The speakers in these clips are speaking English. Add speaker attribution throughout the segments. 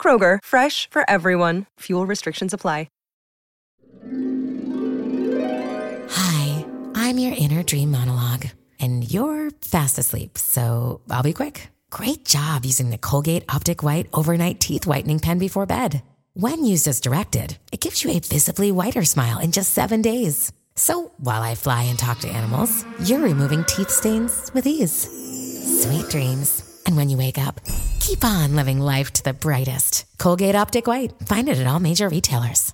Speaker 1: Kroger, fresh for everyone. Fuel restrictions apply.
Speaker 2: Hi, I'm your inner dream monologue, and you're fast asleep, so I'll be quick. Great job using the Colgate Optic White Overnight Teeth Whitening Pen before bed. When used as directed, it gives you a visibly whiter smile in just seven days. So while I fly and talk to animals, you're removing teeth stains with ease. Sweet dreams. And when you wake up, keep on living life to the brightest. Colgate Optic White. Find it at all major retailers.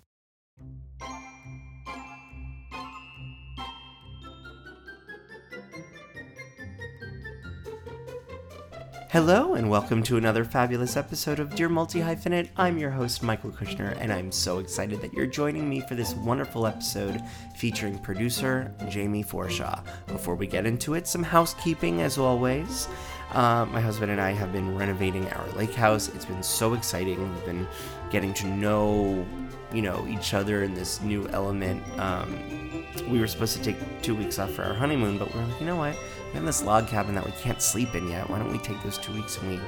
Speaker 3: Hello, and welcome to another fabulous episode of Dear Multi Hyphenate. I'm your host, Michael Kushner, and I'm so excited that you're joining me for this wonderful episode featuring producer Jamie Forshaw. Before we get into it, some housekeeping as always. Uh, my husband and I have been renovating our lake house. It's been so exciting. We've been getting to know, you know, each other in this new element. Um, we were supposed to take two weeks off for our honeymoon, but we're like, you know what? We have this log cabin that we can't sleep in yet. Why don't we take those two weeks and we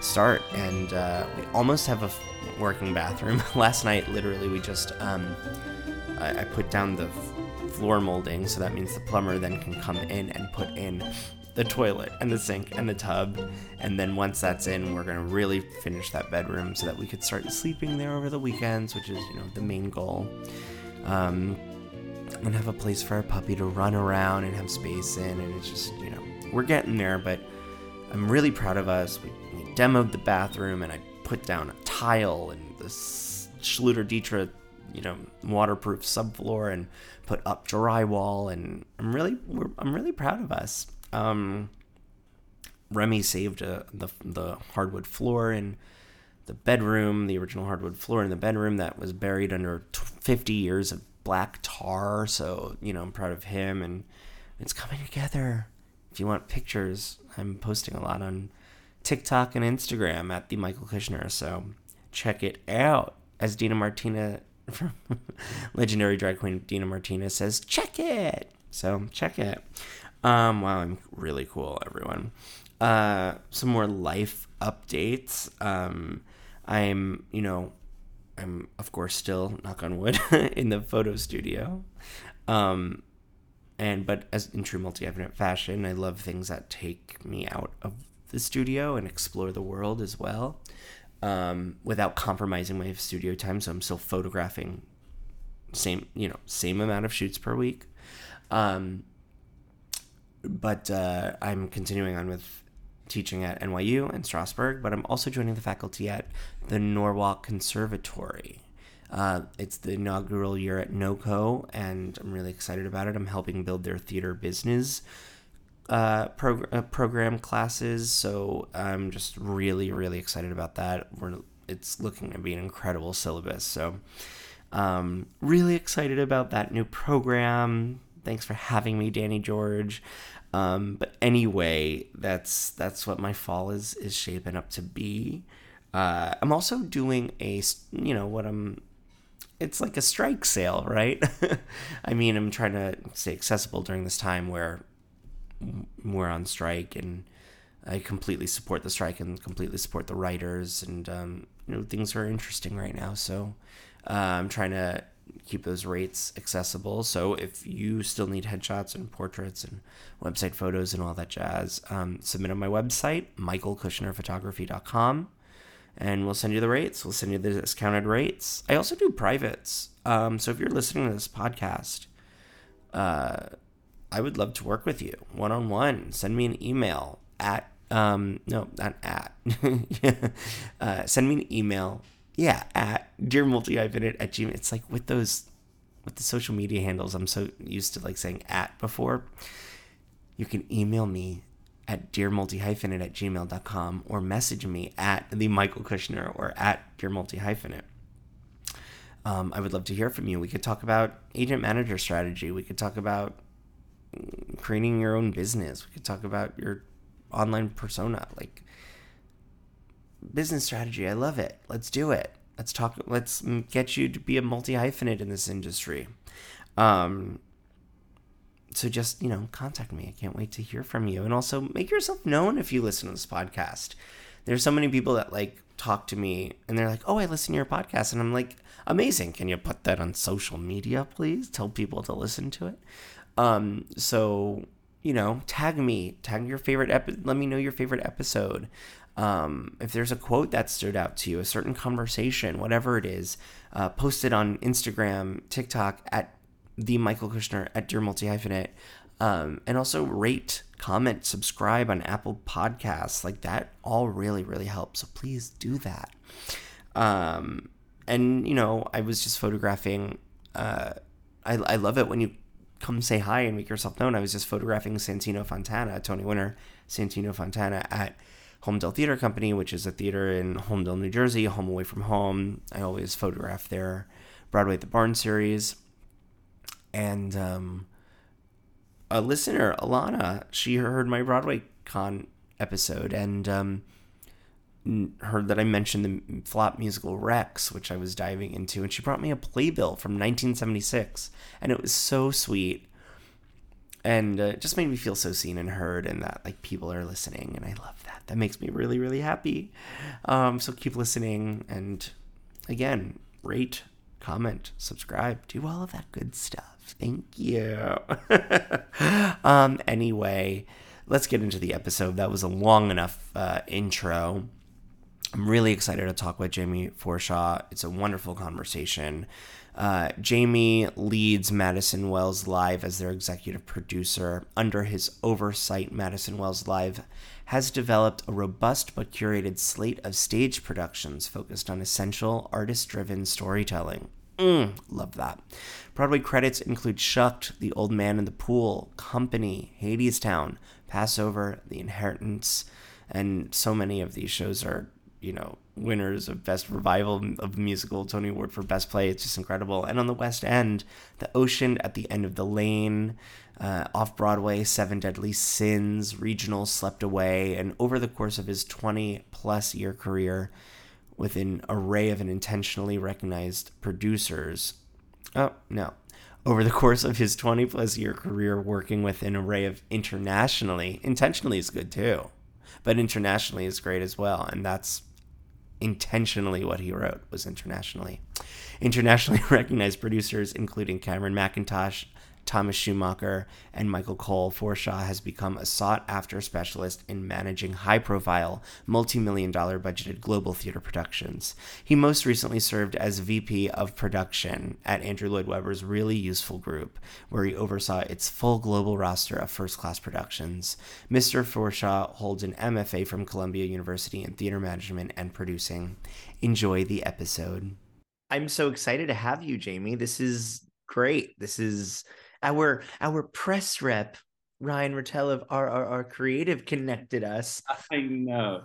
Speaker 3: start? And uh, we almost have a f- working bathroom. Last night, literally, we just um, I, I put down the f- floor molding, so that means the plumber then can come in and put in the toilet and the sink and the tub. And then once that's in, we're gonna really finish that bedroom so that we could start sleeping there over the weekends, which is you know the main goal. Um, and have a place for our puppy to run around and have space in. And it's just, you know, we're getting there, but I'm really proud of us. We, we demoed the bathroom and I put down a tile and this Schluter Ditra, you know, waterproof subfloor and put up drywall. And I'm really, I'm really proud of us. Um, Remy saved uh, the, the hardwood floor in the bedroom, the original hardwood floor in the bedroom that was buried under 50 years of black tar. So, you know, I'm proud of him and it's coming together. If you want pictures, I'm posting a lot on TikTok and Instagram at the Michael Kushner. So check it out. As Dina Martina legendary drag queen Dina Martina says, check it. So check it. Um, wow, I'm really cool, everyone. Uh, some more life updates. Um, I'm, you know, I'm of course still knock on wood in the photo studio. Um, and but as in true multi-hyphenate fashion, I love things that take me out of the studio and explore the world as well, um, without compromising my studio time. So I'm still photographing, same you know same amount of shoots per week, um, but uh, I'm continuing on with teaching at NYU and Strasberg, but I'm also joining the faculty at the Norwalk Conservatory. Uh, it's the inaugural year at NOCO, and I'm really excited about it. I'm helping build their theater business uh, prog- uh, program classes, so I'm just really, really excited about that. We're, it's looking to be an incredible syllabus, so um, really excited about that new program. Thanks for having me, Danny George. Um, but anyway, that's that's what my fall is is shaping up to be. Uh, I'm also doing a you know what I'm. It's like a strike sale, right? I mean, I'm trying to stay accessible during this time where we're on strike, and I completely support the strike and completely support the writers, and um, you know things are interesting right now. So uh, I'm trying to keep those rates accessible. So if you still need headshots and portraits and website photos and all that jazz, um, submit on my website, michaelkushnerphotography.com, and we'll send you the rates. We'll send you the discounted rates. I also do privates. Um, so if you're listening to this podcast, uh, I would love to work with you one on one. Send me an email at um, no, not at. uh, send me an email yeah, at dear multi-hyphenate at gmail. It's like with those with the social media handles, I'm so used to like saying at before. You can email me at dearmultihyphenate at gmail.com or message me at the Michael Kushner or at dearmultihyphenate. Um, I would love to hear from you. We could talk about agent manager strategy. We could talk about creating your own business. We could talk about your online persona, like business strategy. I love it. Let's do it. Let's talk. Let's get you to be a multi hyphenate in this industry. Um, so just you know, contact me. I can't wait to hear from you, and also make yourself known if you listen to this podcast. There's so many people that like talk to me, and they're like, "Oh, I listen to your podcast," and I'm like, "Amazing! Can you put that on social media, please? Tell people to listen to it." Um, so you know, tag me, tag your favorite epi- let me know your favorite episode. Um, if there's a quote that stood out to you, a certain conversation, whatever it is, uh, post it on Instagram, TikTok at the Michael Kushner at Dear Multi Hyphenate. Um, and also rate, comment, subscribe on Apple Podcasts. Like that all really, really helps. So please do that. Um, and, you know, I was just photographing. Uh, I, I love it when you come say hi and make yourself known. I was just photographing Santino Fontana, Tony Winner, Santino Fontana at Holmdel Theater Company, which is a theater in Holmdel, New Jersey, home away from home. I always photograph their Broadway at the Barn series. And um, a listener, Alana, she heard my Broadway Con episode and um, heard that I mentioned the flop musical Rex, which I was diving into, and she brought me a playbill from 1976, and it was so sweet, and uh, it just made me feel so seen and heard, and that like people are listening, and I love that. That makes me really, really happy. Um, so keep listening, and again, rate, comment, subscribe, do all of that good stuff. Thank you. um, anyway, let's get into the episode. That was a long enough uh, intro. I'm really excited to talk with Jamie Forshaw. It's a wonderful conversation. Uh, Jamie leads Madison Wells Live as their executive producer. Under his oversight, Madison Wells Live has developed a robust but curated slate of stage productions focused on essential, artist driven storytelling. Mm, love that. Broadway credits include Shucked, The Old Man and the Pool, Company, Hadestown, Pass Over, The Inheritance, and so many of these shows are you know, winners of Best Revival of Musical, Tony Award for Best Play. It's just incredible. And on the West End, The Ocean at the End of the Lane, uh, off Broadway, Seven Deadly Sins, Regional Swept Away, and over the course of his 20 plus year career with an array of intentionally recognized producers. Oh, no. Over the course of his 20 plus year career working with an array of internationally, intentionally is good too, but internationally is great as well. And that's intentionally what he wrote was internationally. Internationally recognized producers, including Cameron Mackintosh, Thomas Schumacher, and Michael Cole, Forshaw has become a sought after specialist in managing high profile, multi million dollar budgeted global theater productions. He most recently served as VP of production at Andrew Lloyd Webber's Really Useful Group, where he oversaw its full global roster of first class productions. Mr. Forshaw holds an MFA from Columbia University in theater management and producing. Enjoy the episode. I'm so excited to have you, Jamie. This is great. This is our our press rep Ryan Ratelle of RRR Creative connected us.
Speaker 4: I know.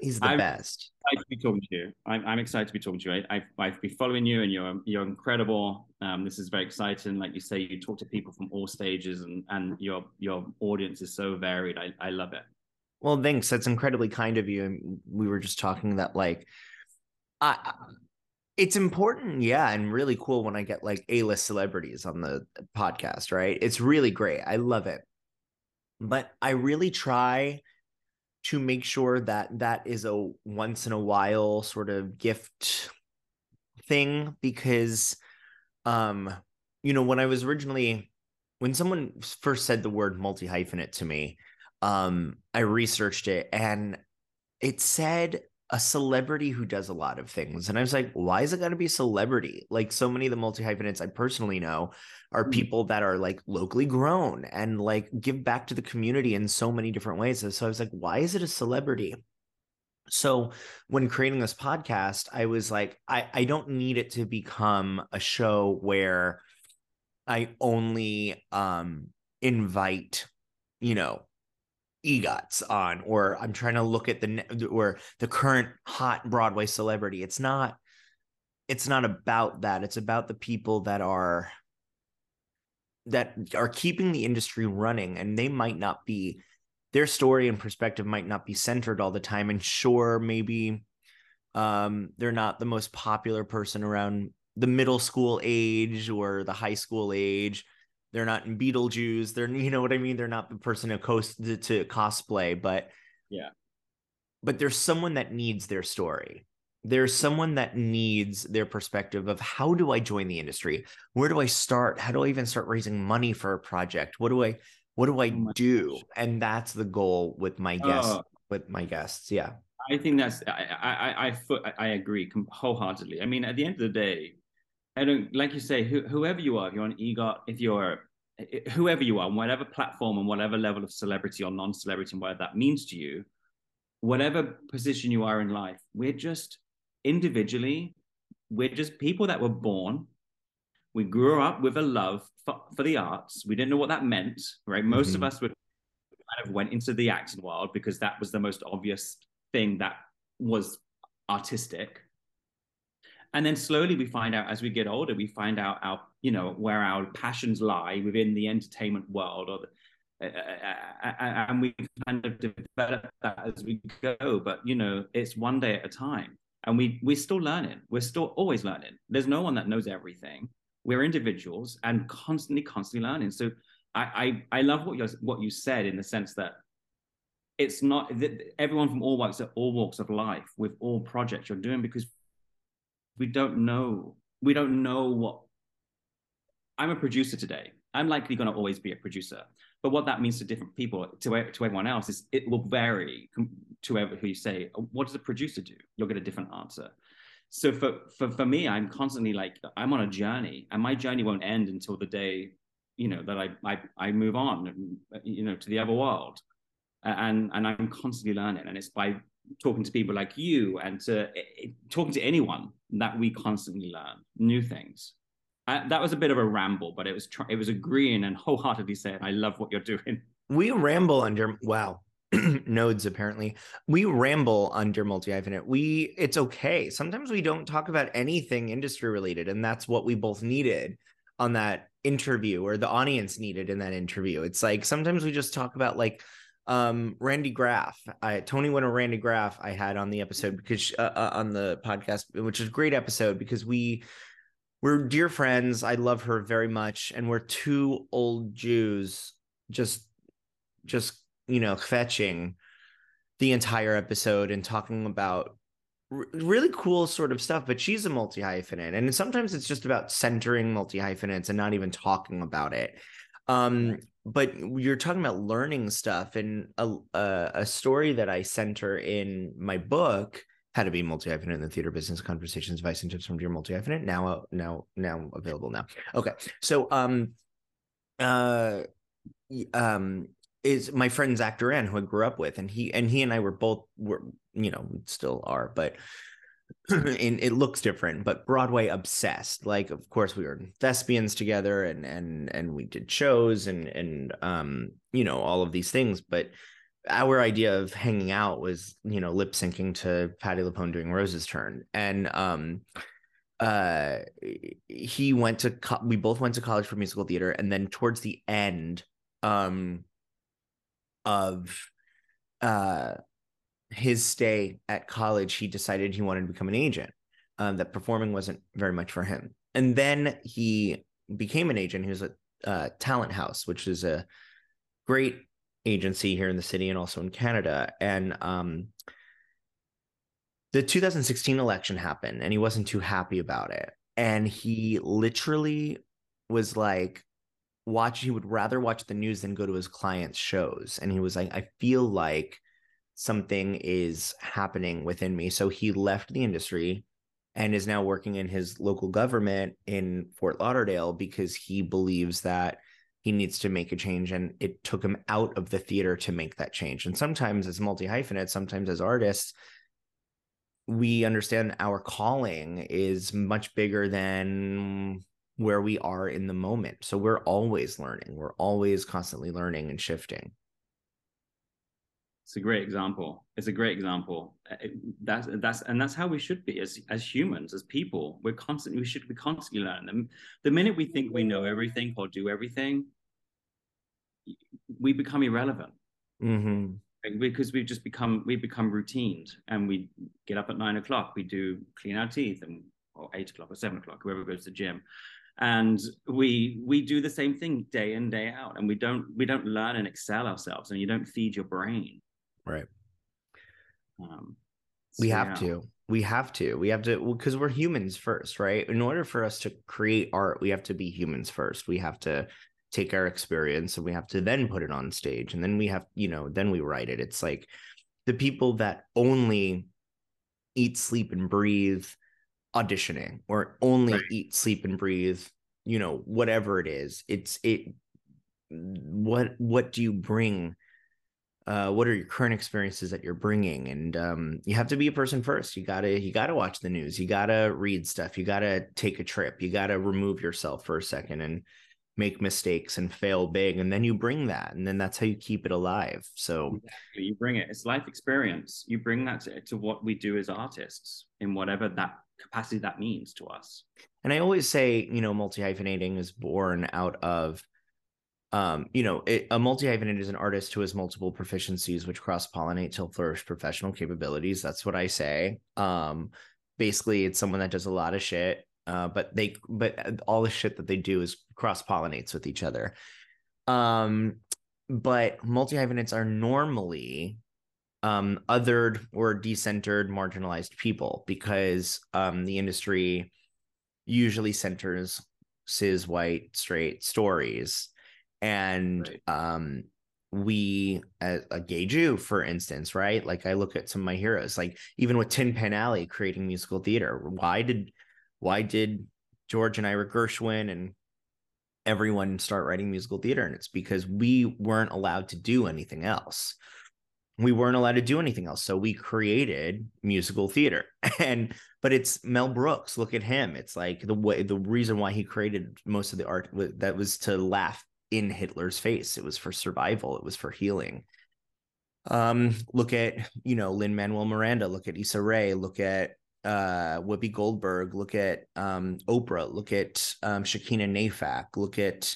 Speaker 3: He's the
Speaker 4: I'm
Speaker 3: best.
Speaker 4: Excited to be talking to you. I'm, I'm excited to be talking to you. I, I, have been following you, and you're you're incredible. Um, this is very exciting. Like you say, you talk to people from all stages, and and your your audience is so varied. I, I love it.
Speaker 3: Well, thanks. That's incredibly kind of you. And we were just talking that like, I it's important, yeah, and really cool when I get like A-list celebrities on the podcast, right? It's really great. I love it. But I really try to make sure that that is a once in a while sort of gift thing because um you know when I was originally when someone first said the word multi hyphenate to me um I researched it and it said a celebrity who does a lot of things. And I was like, why is it got to be a celebrity? Like so many of the multi hyphenates I personally know are mm. people that are like locally grown and like give back to the community in so many different ways. so I was like, why is it a celebrity? So when creating this podcast, I was like, I, I don't need it to become a show where I only um invite, you know,
Speaker 5: egots on or i'm trying to look at the or the current hot broadway celebrity. It's not it's not about that. It's about the people that are that are keeping the industry running and they might not be their story and perspective might not be centered all the time. And sure maybe um they're not the most popular person around the middle school age or the high school age they're not in Beetlejuice. They're you know what I mean. They're not the person to, cos- to, to cosplay, but
Speaker 4: yeah.
Speaker 5: But there's someone that needs their story. There's someone that needs their perspective of how do I join the industry? Where do I start? How do I even start raising money for a project? What do I what do I oh do? Gosh. And that's the goal with my guests. Oh. With my guests, yeah.
Speaker 4: I think that's I I I I, I agree wholeheartedly. I mean, at the end of the day, I don't like you say who, whoever you are, if you're an EGOT, if you're whoever you are, on whatever platform and whatever level of celebrity or non-celebrity and whatever that means to you, whatever position you are in life, we're just individually, we're just people that were born. We grew up with a love for, for the arts. We didn't know what that meant, right? Most mm-hmm. of us would kind of went into the acting world because that was the most obvious thing that was artistic and then slowly we find out as we get older we find out our you know where our passions lie within the entertainment world or the, uh, uh, uh, and we kind of develop that as we go. But you know it's one day at a time. And we we're still learning. We're still always learning. There's no one that knows everything. We're individuals and constantly constantly learning. So i i, I love what you what you said in the sense that it's not everyone from all walks all walks of life with all projects you're doing because we don't know. We don't know what i'm a producer today. I'm likely going to always be a producer. But what that means to different people to, to everyone else is it will vary to whoever who you say what does a producer do? You'll get a different answer. So for, for for me i'm constantly like i'm on a journey and my journey won't end until the day you know that i i, I move on you know to the other world. And and i'm constantly learning and it's by talking to people like you and to uh, talking to anyone that we constantly learn new things. Uh, that was a bit of a ramble, but it was tr- it was agreeing and wholeheartedly saying, "I love what you're doing."
Speaker 5: We ramble under wow nodes apparently. We ramble under multi hyphenate. We it's okay. Sometimes we don't talk about anything industry related, and that's what we both needed on that interview, or the audience needed in that interview. It's like sometimes we just talk about like um randy graff i tony went winner randy graff i had on the episode because uh, uh, on the podcast which is a great episode because we we're dear friends. I love her very much and we're two old jews just just you know kvetching the entire episode and talking about r- really cool sort of stuff but she's a multi hyphenate and sometimes it's just about centering multi hyphenates and not even talking about it um but you're talking about learning stuff and a, a, a story that i center in my book how to be multi-hyphenate in the theater business conversations advice and tips from dear multi-hyphenate now uh, now now available now. Okay so um uh um is my friend Zach Duran, who I grew up with, and he and he and I were both were you know still are, but and it looks different, but Broadway obsessed. Like, of course, we were thespians together, and and and we did shows, and and um, you know, all of these things. But our idea of hanging out was, you know, lip syncing to Patti LuPone doing Rose's Turn, and um, uh, he went to co- we both went to college for musical theater, and then towards the end, um, of uh his stay at college, he decided he wanted to become an agent. Um, that performing wasn't very much for him, and then he became an agent. He was at uh, Talent House, which is a great agency here in the city and also in Canada. And um, the 2016 election happened, and he wasn't too happy about it. And he literally was like, watch. He would rather watch the news than go to his clients' shows. And he was like, I feel like something is happening within me. So he left the industry and is now working in his local government in Fort Lauderdale because he believes that he needs to make a change and it took him out of the theater to make that change. And sometimes as multi hyphenate, sometimes as artists, we understand our calling is much bigger than where we are in the moment. So we're always learning. We're always constantly learning and shifting.
Speaker 4: It's a great example. It's a great example. Uh, that's that's and that's how we should be as as humans, as people. We're constantly we should be constantly learning. The minute we think we know everything or do everything, we become irrelevant.
Speaker 5: Mm-hmm.
Speaker 4: Because we've just become we become routined, and we get up at nine o'clock. We do clean our teeth, and or eight o'clock or seven o'clock, whoever goes to the gym, and we we do the same thing day in day out, and we don't we don't learn and excel ourselves, and you don't feed your brain.
Speaker 5: Right.
Speaker 4: Um,
Speaker 5: we
Speaker 4: so,
Speaker 5: have
Speaker 4: yeah.
Speaker 5: to we have to we have to because we're humans first right in order for us to create art we have to be humans first we have to take our experience and we have to then put it on stage and then we have you know then we write it it's like the people that only eat sleep and breathe auditioning or only
Speaker 4: Right.
Speaker 5: eat sleep and breathe you know whatever it is it's it what what do you bring uh what are your current experiences that you're bringing and um you have to be a person first you gotta you gotta watch the news you gotta read stuff you gotta take a trip you gotta remove yourself for a second and make mistakes and fail big and then you bring that and then that's how you keep it alive so
Speaker 4: Exactly. You bring it. It's life experience. You bring that to, to what we do as artists in whatever that capacity that means to us.
Speaker 5: and i always say you know multi hyphenating is born out of um you know it, a multi hyphenate is an artist who has multiple proficiencies which cross pollinate to flourish professional capabilities. That's what i say. Um basically it's someone that does a lot of shit uh but they but all the shit that they do is cross pollinates with each other. Um but multi hyphenates are normally um othered or decentered marginalized people because um the industry usually centers cis white straight stories and
Speaker 4: Right.
Speaker 5: um we as a gay jew for instance right? Like i look at some of my heroes like even with tin pan alley creating musical theater why did why did george and ira gershwin and everyone start writing musical theater? And it's because we weren't allowed to do anything else. We weren't allowed to do anything else so we created musical theater. And but it's mel brooks look at him. It's like the way the reason why he created most of the art that was to laugh in hitler's face. It was for survival. It was for healing. Um look at you know lin manuel miranda look at Issa Rae look at uh Whoopi Goldberg look at um Oprah look at um Shakina Nayfack look at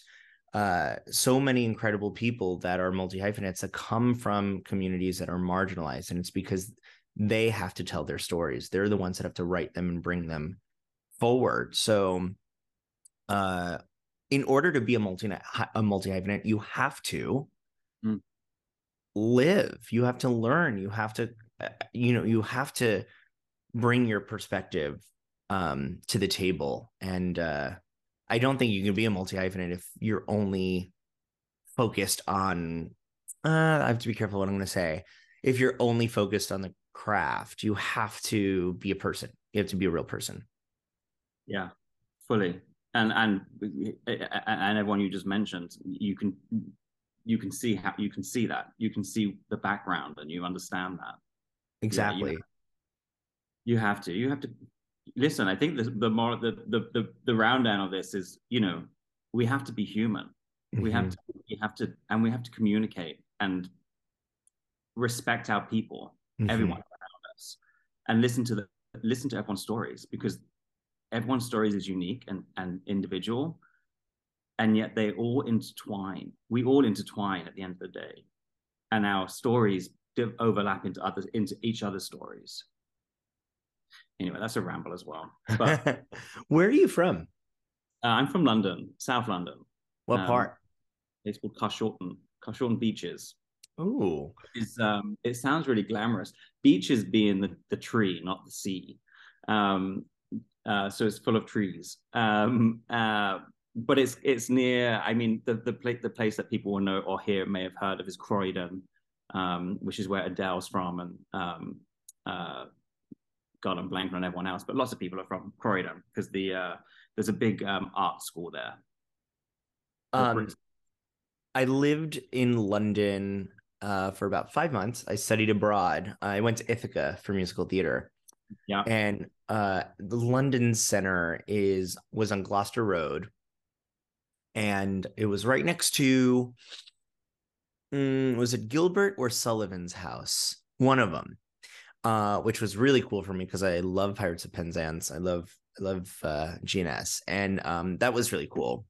Speaker 5: uh so many incredible people that are multi hyphenates that come from communities that are marginalized. And it's because they have to tell their stories. They're the ones that have to write them and bring them forward. So uh in order to be a multi a multi hyphenate you have to
Speaker 4: Mm.
Speaker 5: live. You have to learn. You have to uh, you know you have to bring your perspective um to the table. And uh i don't think you can be a multi hyphenate if you're only focused on uh i have to be careful what i'm going to say. If you're only focused on the craft you have to be a person. You have to be a real person.
Speaker 4: Yeah, fully. And and and everyone you just mentioned, you can you can see how you can see that you can see the background and you understand that.
Speaker 5: exactly
Speaker 4: You have to. You have to listen. I think the the more the the the, the round down of this is you know we have to be human. We have
Speaker 5: Mhm.
Speaker 4: to we have to and we have to communicate and respect our people,
Speaker 5: Mhm.
Speaker 4: everyone around us, and listen to the listen to everyone's stories because everyone's stories is unique and and individual, and yet they all intertwine. We all intertwine at the end of the day, and our stories div- overlap into others into each other's stories. Anyway, that's a ramble as well. But
Speaker 5: where are you from
Speaker 4: uh, I'm from London, South London.
Speaker 5: what
Speaker 4: Um,
Speaker 5: part
Speaker 4: It's called Carshalton, Carshalton
Speaker 5: Beeches.
Speaker 4: Oh, um it sounds really glamorous beeches being the, the tree not the sea um uh so it's full of trees um uh but it's it's near i mean the the place the place that people will know or hear may have heard of is croydon um which is where adele's from and um uh god i'm blanking on everyone else but lots of people are from croydon because the uh there's a big um art school there
Speaker 5: Um, I lived in London uh, for about five months. I studied abroad. I went to Ithaca for musical theater.
Speaker 4: Yeah.
Speaker 5: And uh, the London Center is was on Gloucester Road, and it was right next to mm, was it Gilbert or Sullivan's house? One of them, uh, which was really cool for me because I love Pirates of Penzance. I love I love uh, GNS, and um, that was really cool.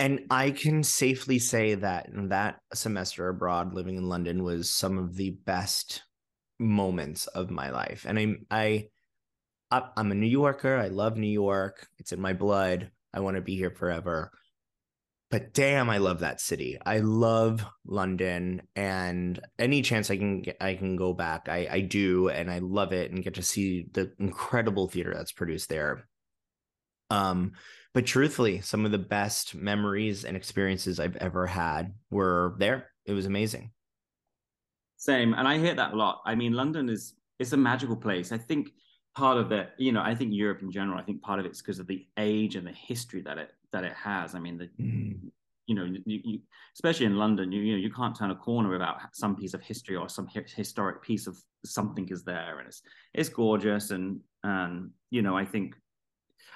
Speaker 5: And I can safely say that that semester abroad, living in London, was some of the best moments of my life. And I'm I, I'm a New Yorker. I love New York. It's in my blood. I want to be here forever. But damn, I love that city. I love London, and any chance I can get, I can go back. I I do, and I love it, and get to see the incredible theater that's produced there. Um, but truthfully, some of the best memories and experiences I've ever had were there. It was amazing.
Speaker 4: Same, and I hear that a lot. I mean, London is it's a magical place. I think part of it, you know, I think Europe in general. I think part of it's because of the age and the history that it that it has. I mean, the mm. you know, you, you, especially in London, you, you know, you can't turn a corner without some piece of history or some hi- historic piece of something is there, and it's it's gorgeous. And and you know, I think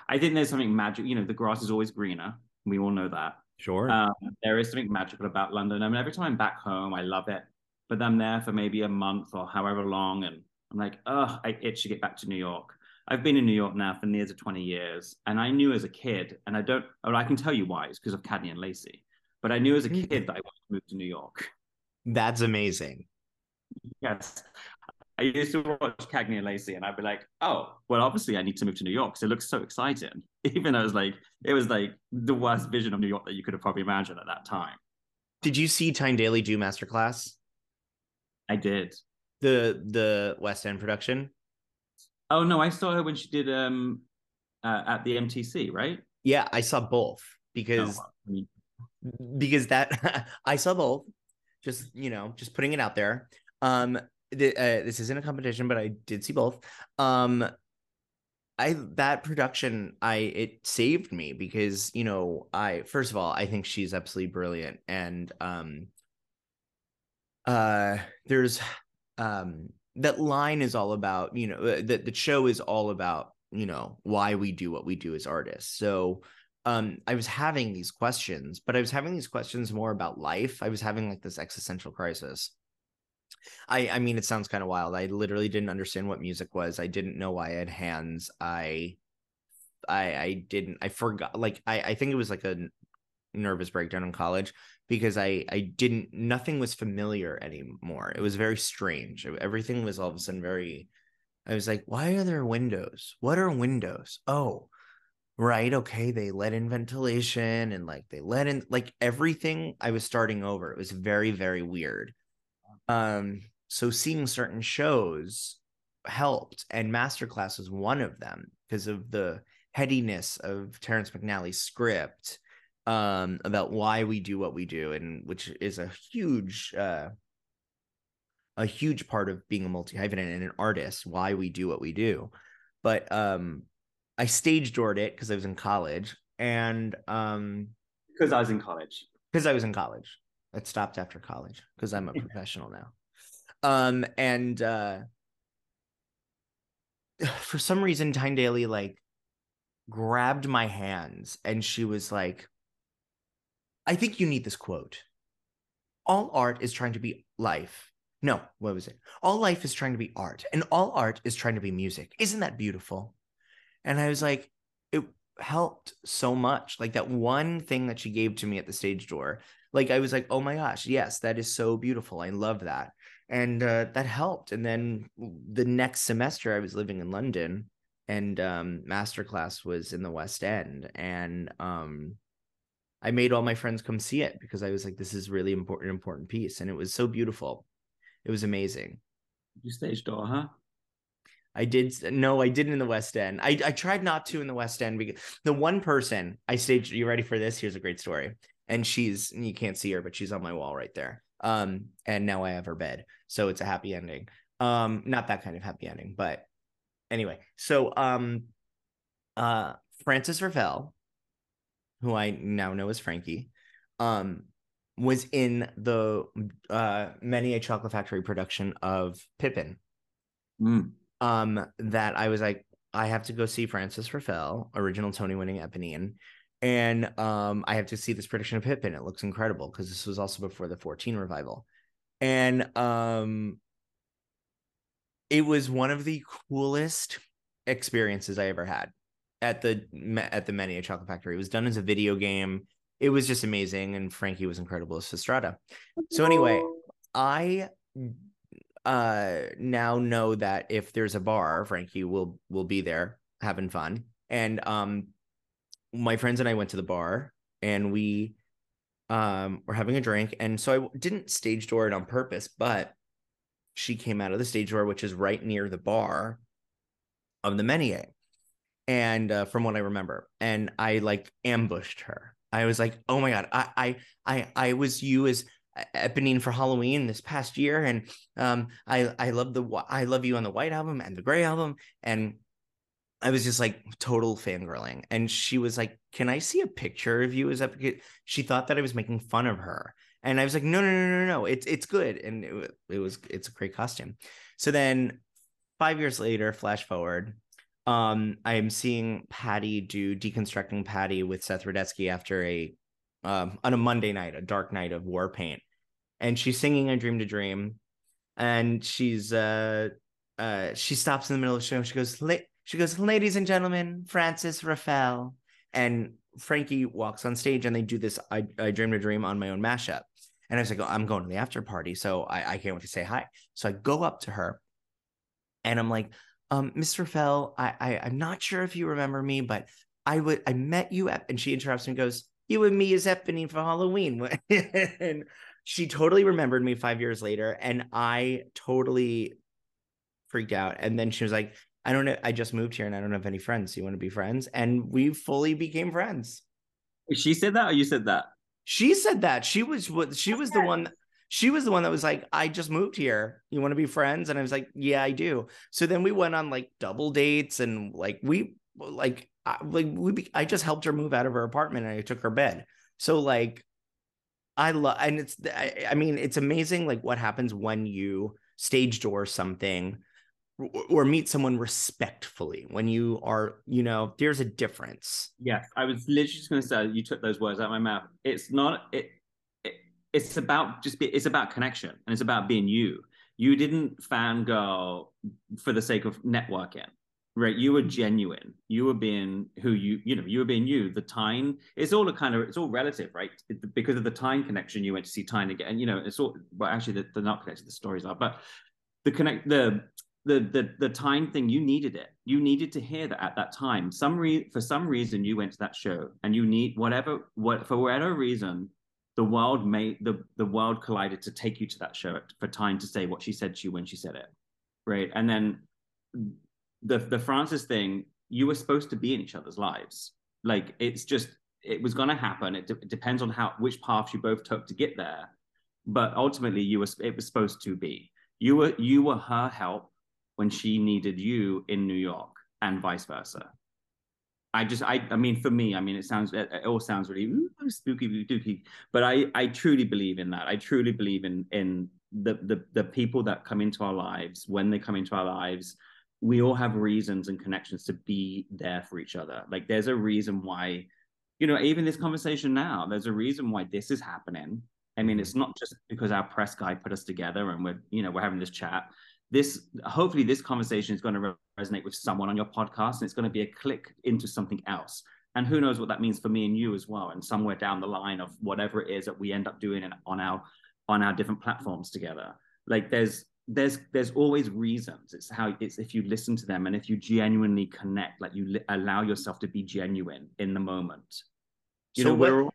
Speaker 4: I think there's something magic. You know, the grass is always greener. We all know that.
Speaker 5: Sure.
Speaker 4: Um, there is something magical about London. I mean, every time I'm back home, I love it but I'm there for maybe a month or however long, and I'm like, oh, I itch to get back to New York. I've been in New York now for nearly 20 years, and I knew as a kid, and I don't, or I can tell you why, it's because of Cagney and Lacey. But I knew as a mm. kid that I wanted to move to New York.
Speaker 5: That's amazing.
Speaker 4: Yes. I used to watch Cagney and Lacey, and I'd be like, "Oh, well, obviously, I need to move to New York because it looks so exciting." Even though it was like it was like the worst vision of New York that you could have probably imagined at that time.
Speaker 5: Did you see Tyne Daly do Masterclass?
Speaker 4: I did.
Speaker 5: The the West End production.
Speaker 4: Oh no, I saw her when she did um uh, at the MTC, right?
Speaker 5: Yeah, I saw both because oh, because that I saw both. Just you know, just putting it out there. Um, the, uh, this isn't a competition, but I did see both. Um, I that production I it saved me because you know I first of all I think she's absolutely brilliant and um uh there's um that line is all about you know uh, that the show is all about you know why we do what we do as artists. So um i was having these questions but i was having these questions more about life. I was having like this existential crisis. I i mean it sounds kind of wild. I literally didn't understand what music was. I didn't know why i had hands. I i i didn't i forgot like i i think it was like a nervous breakdown in college because I I didn't nothing was familiar anymore. It was very strange. Everything was all of a sudden very I was like, why are there windows? What are windows? Oh, right. Okay. They let in ventilation and like they let in like everything. I was starting over. It was very, very weird. Um, so seeing certain shows helped, and Masterclass was one of them because of the headiness of Terrence McNally's script um about why we do what we do and which is a huge uh a huge part of being a multi hyphenate and an artist why we do what we do. But um i stage doored it because i was in college and um
Speaker 4: because i was in college.
Speaker 5: because i was in college. It stopped after college because i'm a professional now. Um and uh for some reason tyne daly like grabbed my hands and she was like I think you need this quote. All art is trying to be life. No, what was it? All life is trying to be art, and all art is trying to be music. Isn't that beautiful? And I was like, it helped so much. Like that one thing that she gave to me at the stage door. Like I was like, oh my gosh, yes, that is so beautiful. I love that. And uh, that helped. And then the next semester, I was living in London, and um, masterclass was in the West End, and um, I made all my friends come see it because I was like, this is really important, important piece. And it was so beautiful. It was amazing.
Speaker 4: You staged door, huh?
Speaker 5: I did no, I didn't in the West End. I, I tried not to in the West End because the one person I staged, you ready for this? Here's a great story. And she's you can't see her, but she's on my wall right there. Um, and now I have her bed. So it's a happy ending. Um, not that kind of happy ending, but anyway. So um uh Frances Ruffelle who I now know as Frankie, um, was in the uh, Menier Chocolate Factory production of Pippin.
Speaker 4: Mm.
Speaker 5: Um, that I was like, I have to go see Frances Ruffelle, original Tony winning Eponine. And um, I have to see this prediction of Pippin. It looks incredible because this was also before the 14 revival. And um, it was one of the coolest experiences I ever had at the at the Menier Chocolate Factory. It was done as a video game. It was just amazing, and Frankie was incredible as Fastrada. So anyway, I uh now know that if there's a bar, Frankie will will be there having fun. And um my friends and I went to the bar and we um were having a drink. And so I didn't stage door it on purpose, but she came out of the stage door, which is right near the bar of the Menier. And uh, from what I remember, and I like ambushed her. I was like, "Oh my god, I I I, I was you as Eponine for Halloween this past year, and um, I I love the I love you on the White album and the Gray album, and I was just like total fangirling. And she was like, "Can I see a picture of you as Eponine?" She thought that I was making fun of her, and I was like, "No, no, no, no, no, it's it's good," and it, it was it's a great costume. So then, five years later, flash forward, um, I am seeing Patti do deconstructing Patti with Seth Rudetsky after a um, on a Monday night, a dark night of war paint, and she's singing "I Dreamed a Dream," and she's uh uh she stops in the middle of the show. She goes, La- she goes, "Ladies and gentlemen, Frances Ruffelle," and Frankie walks on stage, and they do this "I, I Dreamed a Dream" on my own mashup. And I was like, oh, I'm going to the after party, so I, I can't wait to say hi. So I go up to her, and I'm like, um, Mr. Fell, I, I I'm not sure if you remember me, but I would I met you at, and she interrupts me and goes, you and me is happening for Halloween. and she totally remembered me five years later. And I totally freaked out. And then she was like, I don't know. I just moved here and I don't have any friends. So You want to be friends? And we fully became friends.
Speaker 4: She said that or you said that?
Speaker 5: She said that. She was what she was the one she was the one that was like, I just moved here. You want to be friends? And I was like, Yeah, I do. So then we went on like double dates and like we like I, like we I just helped her move out of her apartment and I took her bed. So like I love and it's I, I mean it's amazing like what happens when you stage door something or meet someone respectfully when you are you know there's a difference
Speaker 4: yeah i was literally just going to say you took those words out of my mouth it's not it it's about just be, it's about connection and it's about being you. You didn't fangirl for the sake of networking right? You were genuine. You were being who you you know you were being you. The time it's all a kind of it's all relative right? Because of the time connection you went to see Tyne again you know it's all well actually they're, they're not connected the stories are but the connect the the the the time thing you needed it. You needed to hear that at that time. Some re- for some reason you went to that show and you need whatever what for whatever reason the world made the the world collided to take you to that show for Tyne to say what she said to you when she said it right and then the the Frances thing, you were supposed to be in each other's lives. Like it's just it was going to happen. It, it, depends on how which path you both took to get there, but ultimately you were it was supposed to be. You were you were her help when she needed you in New York, and vice versa. I just I I mean for me I mean it sounds it, it all sounds really ooh, spooky spooky but I I truly believe in that I truly believe in in the the the people that come into our lives when they come into our lives we all have reasons and connections to be there for each other. Like there's a reason why, you know, even this conversation now, there's a reason why this is happening. I mean, mm-hmm. it's not just because our press guy put us together and we're, you know, we're having this chat. This hopefully this conversation is going to resonate with someone on your podcast and it's going to be a click into something else. And who knows what that means for me and you as well. And somewhere down the line of whatever it is that we end up doing on our on our different platforms together. Like there's there's there's always reasons it's how it's if you listen to them and if you genuinely connect like you li- allow yourself to be genuine in the moment you so know we're all,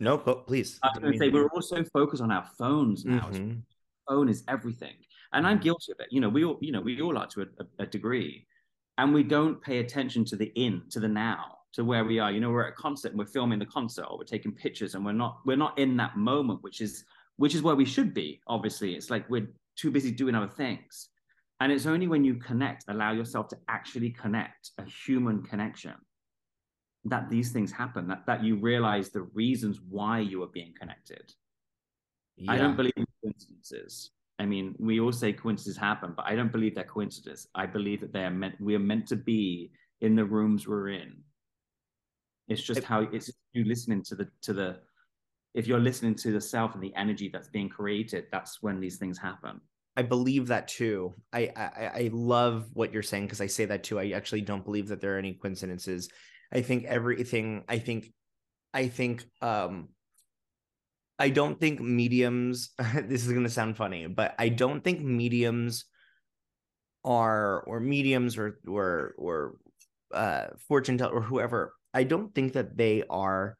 Speaker 5: no please
Speaker 4: i was going to say we're also focused on our phones now mm-hmm. phone is everything and i'm mm. guilty of it you know we all you know we all are to a, a degree and we don't pay attention to the in to the now to where we are you know we're at a concert and we're filming the concert or we're taking pictures and we're not we're not in that moment which is which is where we should be obviously it's like we're too busy doing other things. And it's only when you connect, allow yourself to actually connect a human connection, that these things happen, that, that you realize the reasons why you are being connected. Yeah. I don't believe in coincidences. I mean, we all say coincidences happen, but I don't believe they're coincidences. I believe that they are meant, we are meant to be in the rooms we're in It's just how it's you listening to the to the if you're listening to the self and the energy that's being created, that's when these things happen.
Speaker 5: I believe that too. I I, I love what you're saying because I say that too. I actually don't believe that there are any coincidences. I think everything. I think, I think. Um, I don't think mediums. this is going to sound funny, but I don't think mediums are or mediums or or or uh, fortune teller or whoever. I don't think that they are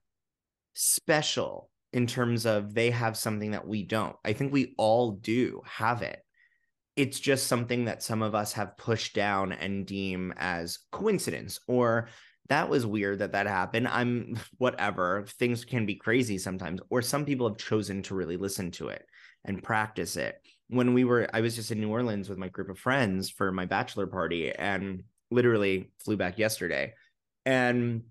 Speaker 5: special in terms of they have something that we don't. I think we all do have it. It's just something that some of us have pushed down and deem as coincidence or that was weird that that happened. I'm whatever. Things can be crazy sometimes or some people have chosen to really listen to it and practice it. When we were I was just in New Orleans with my group of friends for my bachelor party and literally flew back yesterday. And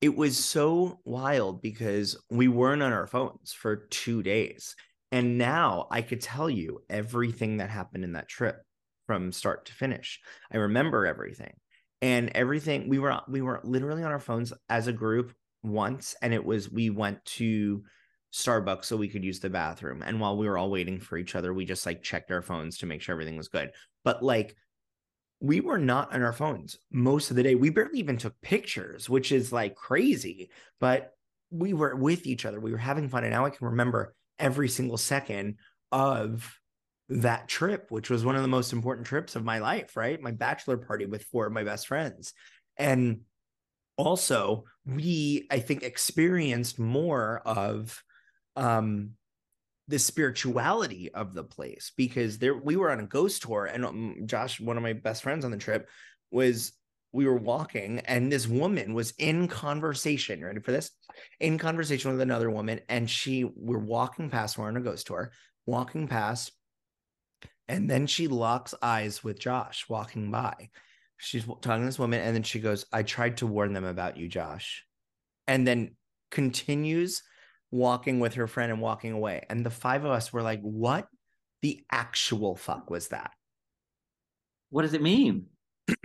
Speaker 5: it was so wild because we weren't on our phones for two days. And now I could tell you everything that happened in that trip from start to finish. I remember everything. And everything we were we were literally on our phones as a group once and it was we went to Starbucks so we could use the bathroom. And while we were all waiting for each other, we just like checked our phones to make sure everything was good. But like we were not on our phones most of the day. We barely even took pictures, which is like crazy, but we were with each other. We were having fun. And now I can remember every single second of that trip, which was one of the most important trips of my life, right? My bachelor party with four of my best friends. And also, we, I think, experienced more of um the spirituality of the place because there we were on a ghost tour and um, Josh one of my best friends on the trip was we were walking and this woman was in conversation ready for this in conversation with another woman and she we're walking past we're on a ghost tour walking past and then she locks eyes with Josh walking by she's talking to this woman and then she goes I tried to warn them about you Josh and then continues walking with her friend and walking away. And the five of us were like, what the actual fuck was that?
Speaker 4: What does it mean?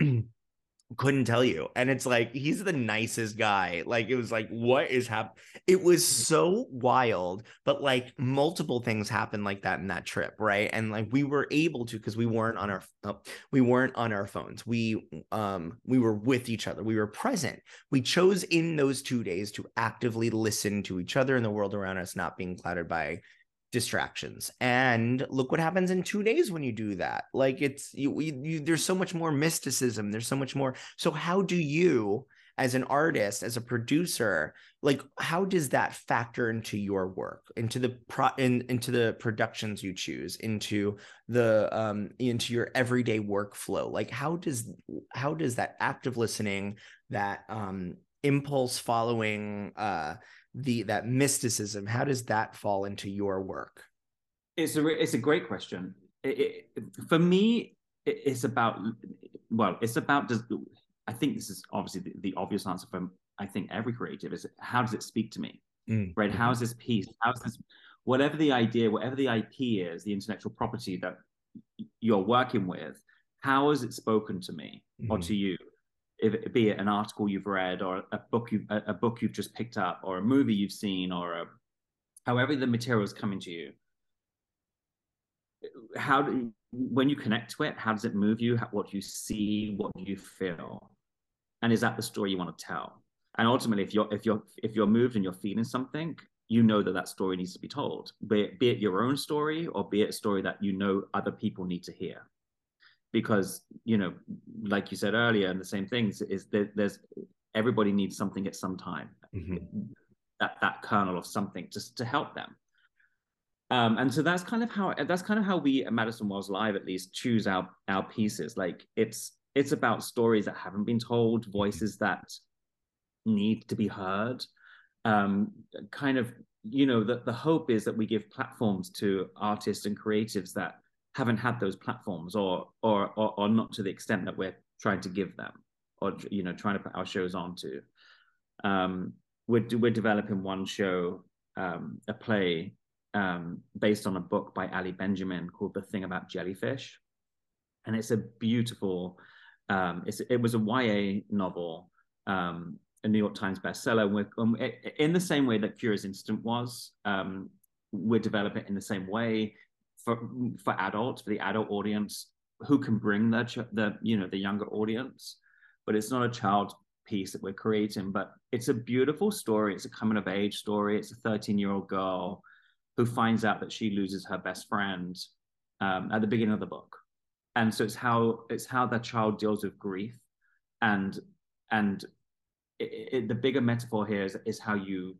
Speaker 5: couldn't tell you and it's like he's the nicest guy like it was like what is happening it was so wild but like multiple things happened like that in that trip right and like we were able to because we weren't on our oh, we weren't on our phones we um we were with each other we were present we chose in those two days to actively listen to each other and the world around us not being clouded by distractions. And look what happens in two days when you do that. Like it's you, you, you, there's so much more mysticism. There's so much more. So how do you as an artist as a producer like how does that factor into your work into the pro in, into the productions you choose into the um into your everyday workflow? Like how does how does that active listening that um impulse following uh the that mysticism how does that fall into your work?
Speaker 4: It's a it's a great question. It, it, for me it, it's about well it's about does i think this is obviously the, the, obvious answer for i think every creative is how does it speak to me? Mm. right? How's this piece? How's this whatever the idea whatever the ip is the intellectual property that you're working with how has it spoken to me mm. or to you if it be it an article you've read or a book you a, a book you've just picked up or a movie you've seen or a, however the material is coming to you how do when you connect to it how does it move you? What do you see? What do you feel? And is that the story you want to tell? And ultimately if you're if you're if you're moved and you're feeling something you know that that story needs to be told be it, be it your own story or be it a story that you know other people need to hear because you know like you said earlier and the same things is that there's everybody needs something at some time. Mm-hmm. that that kernel of something just to help them. Um, and so that's kind of how that's kind of how we at Madison Wells Live at least choose our our pieces. Like it's it's about stories that haven't been told voices that need to be heard. Um, kind of you know the, the hope is that we give platforms to artists and creatives that haven't had those platforms or, or or or not to the extent that we're trying to give them or you know trying to put our shows onto. Um we're, we're developing one show um a play um based on a book by ali benjamin called the thing about jellyfish. And it's a beautiful um it's it was a ya novel um a New York Times bestseller. We're, um, in the same way that Curious Incident was, um, we're developing it in the same way for for adults, for the adult audience who can bring the the you know the younger audience. But it's not a child piece that we're creating, but it's a beautiful story. It's a coming of age story. It's a 13 year old girl who finds out that she loses her best friend um, at the beginning of the book, and so it's how it's how that child deals with grief, and and it, it, the bigger metaphor here is, is how you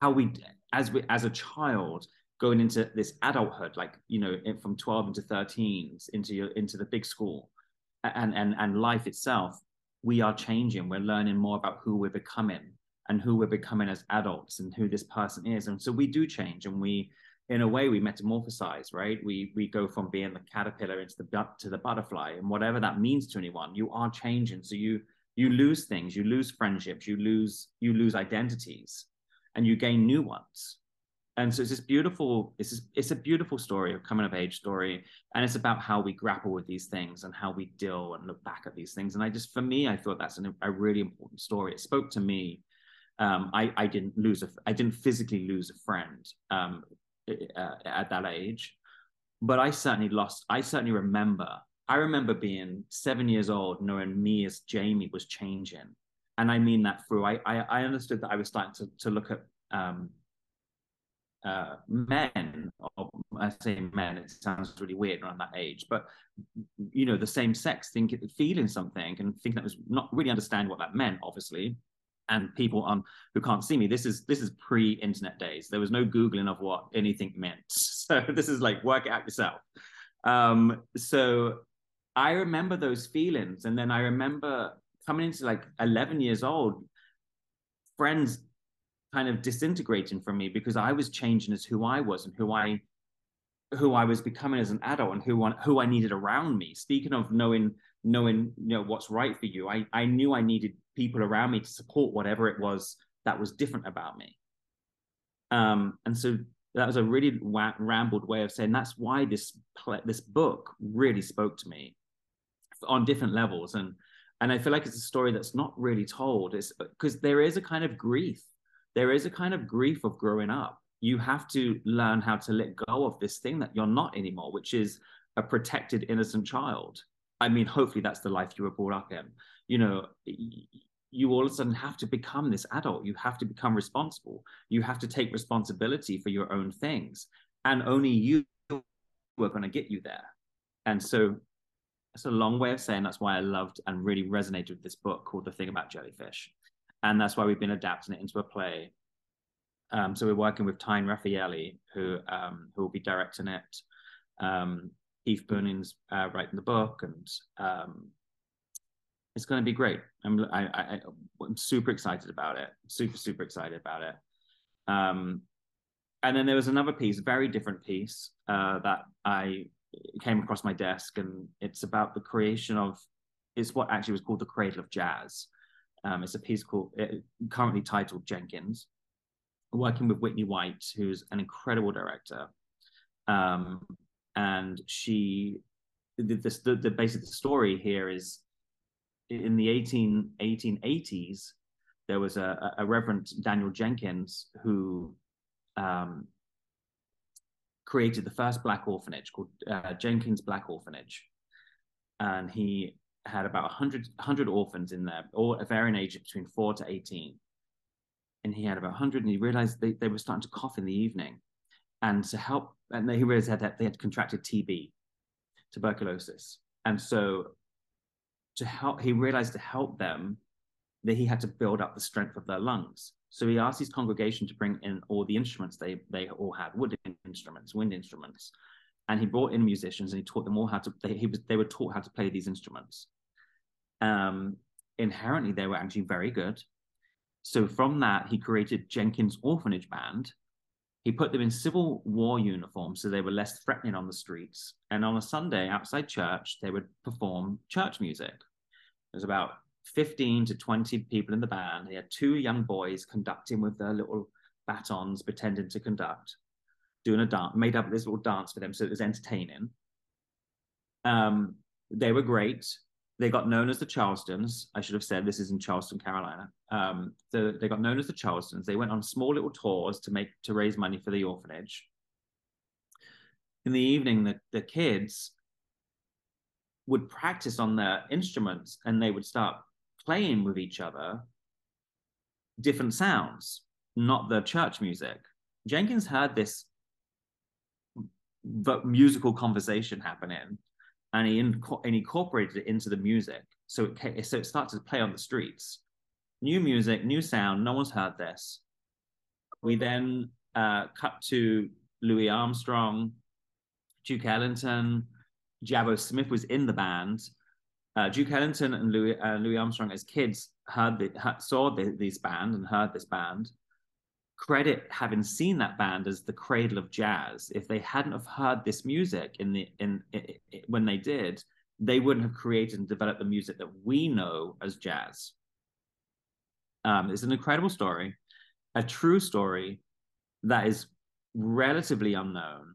Speaker 4: how we as we as a child going into this adulthood like you know from 12 into 13s into your into the big school and and and life itself we are changing. We're learning more about who we're becoming and who we're becoming as adults and who this person is. And so we do change and we in a way we metamorphosize right? We we go from being the caterpillar into the to the butterfly and whatever that means to anyone you are changing. So you you lose things you lose friendships you lose you lose identities and you gain new ones and so it's this beautiful it's this, it's a beautiful story a coming of age story. And it's about how we grapple with these things and how we deal and look back at these things. And i just for me i thought that's an, a really important story. It spoke to me. Um, I, I didn't lose a i didn't physically lose a friend um, uh, at that age. But i certainly lost i certainly remember i remember being seven years old knowing me as jamie was changing. And i mean that through i i, I understood that i was starting to, to look at um, uh, men, or I say men, it sounds really weird around that age, but you know, the same sex think feeling something and think that was not really understand what that meant, obviously. And people on who can't see me, this is this is pre-internet days. There was no googling of what anything meant. So this is like work it out yourself. Um, so I remember those feelings, and then I remember coming into like 11 years old, friends kind of disintegrating from me because I was changing as who I was and who I who I was becoming as an adult and who who I needed around me. Speaking of knowing knowing you know what's right for you, I I knew I needed people around me to support whatever it was that was different about me. Um, and so that was a really wa- rambled way of saying that's why this this book really spoke to me on different levels and and I feel like it's a story that's not really told. It's because there is a kind of grief there is a kind of grief of growing up. You have to learn how to let go of this thing that you're not anymore, which is a protected, innocent child. I mean, hopefully that's the life you were brought up in. You know, you all of a sudden have to become this adult. You have to become responsible. You have to take responsibility for your own things. And only you are going to get you there. And so it's a long way of saying that's why I loved and really resonated with this book called The Thing About Jellyfish and that's why we've been adapting it into a play. Um, so we're working with Tyne Rafaeli, who um, who will be directing it. Um, Eve uh, writing the book, and um, it's going to be great. I'm I, I, I'm super excited about it. Super super excited about it. Um, and then there was another piece, very different piece uh, that I came across my desk, and it's about the creation of. It's what actually was called the cradle of jazz. Um, it's a piece called uh, currently titled Jenkins, working with Whitney White, who's an incredible director. Um, and she, the, the, the basic story here is in the 18, 1880s, there was a, a Reverend Daniel Jenkins who um, created the first black orphanage called uh, Jenkins Black Orphanage. And he had about 100, 100 orphans in there, all of varying age between 4 to 18. And he had about 100, and he realized they, they were starting to cough in the evening. And to help, and he realized that they had contracted TB, tuberculosis. And so to help, he realized to help them, that he had to build up the strength of their lungs. So he asked his congregation to bring in all the instruments they, they all had, wood instruments, wind instruments, and he brought in musicians and he taught them all how to they, he was they were taught how to play these instruments um, inherently they were actually very good. So from that he created jenkins orphanage band. He put them in civil war uniforms so they were less threatening on the streets. And on a sunday outside church they would perform church music. There's about 15 to 20 people in the band. He had two young boys conducting with their little batons pretending to conduct doing a dance, made up this little dance for them, so it was entertaining. Um, they were great. They got known as the Charlestons. I should have said this is in Charleston, Carolina. Um, so they got known as the Charlestons. They went on small little tours to make to raise money for the orphanage. In the evening, the, the kids would practice on their instruments and they would start playing with each other different sounds, not the church music. Jenkins heard this musical conversation happening and he inc- and incorporated it into the music. So it so it started to play on the streets. New music, new sound. No one's heard this. We then uh, cut to Louis Armstrong, Duke Ellington, Jabbo Smith was in the band. Uh, Duke Ellington and Louis, uh, Louis Armstrong, as kids, heard, the, heard saw the, this band and heard this band. Credit having seen that band as the cradle of jazz. If they hadn't have heard this music in the in, in, in when they did, they wouldn't have created and developed the music that we know as jazz. Um, it's an incredible story, a true story that is relatively unknown.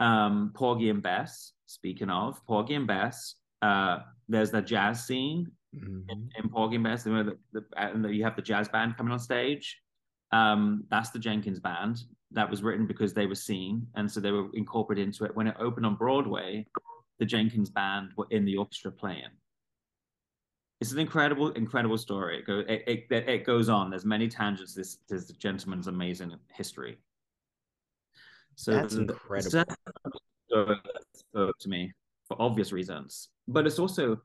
Speaker 4: Um, Porgy and Bess, speaking of Porgy and Bess, uh, there's the jazz scene mm-hmm. in, in Porgy and Bess. The, the, and you have the jazz band coming on stage. Um, that's the Jenkins band. That was written because they were seen, and so they were incorporated into it. When it opened on Broadway, the Jenkins band were in the orchestra playing. It's an incredible, incredible story. It, go, it, it, it goes on. There's many tangents. This, this gentleman's amazing history.
Speaker 5: So that's incredible.
Speaker 4: To me, for obvious reasons, but it's also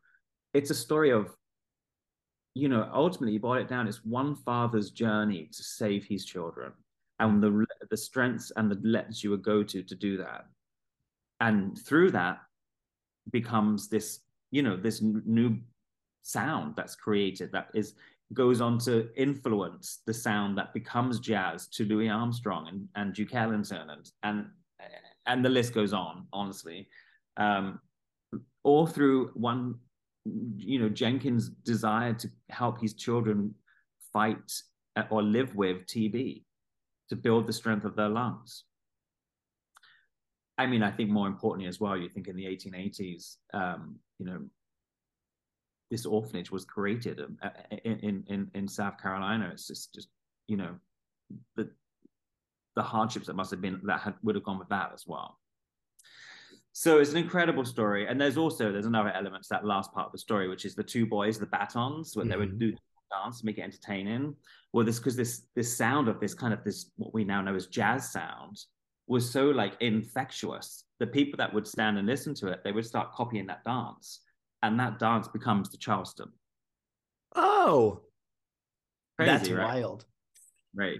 Speaker 4: it's a story of you know ultimately you boil it down it's one father's journey to save his children and the the strengths and the lengths you would go to to do that. And through that becomes this you know this new sound that's created that is goes on to influence the sound that becomes jazz to Louis Armstrong and, and Duke Ellington and and and the list goes on honestly. Um, all through one you know Jenkins desire to help his children fight or live with TB to build the strength of their lungs I mean, I think more importantly as well, you think in the 1880s, um, you know, this orphanage was created um, in, in, in South Carolina. It's just, just, you know, the, the hardships that must have been, that had, would have gone with that as well. So it's an incredible story. And there's also, there's another element to that last part of the story, which is the two boys, the batons, when mm-hmm. they would mm-hmm. do dance, to make it entertaining. Well, this, because this, this sound of this kind of this, what we now know as jazz sound, was so like infectious. The people that would stand and listen to it, they would start copying that dance, and that dance becomes the Charleston.
Speaker 5: Oh,
Speaker 4: Crazy,
Speaker 5: that's
Speaker 4: right?
Speaker 5: wild.
Speaker 4: Right.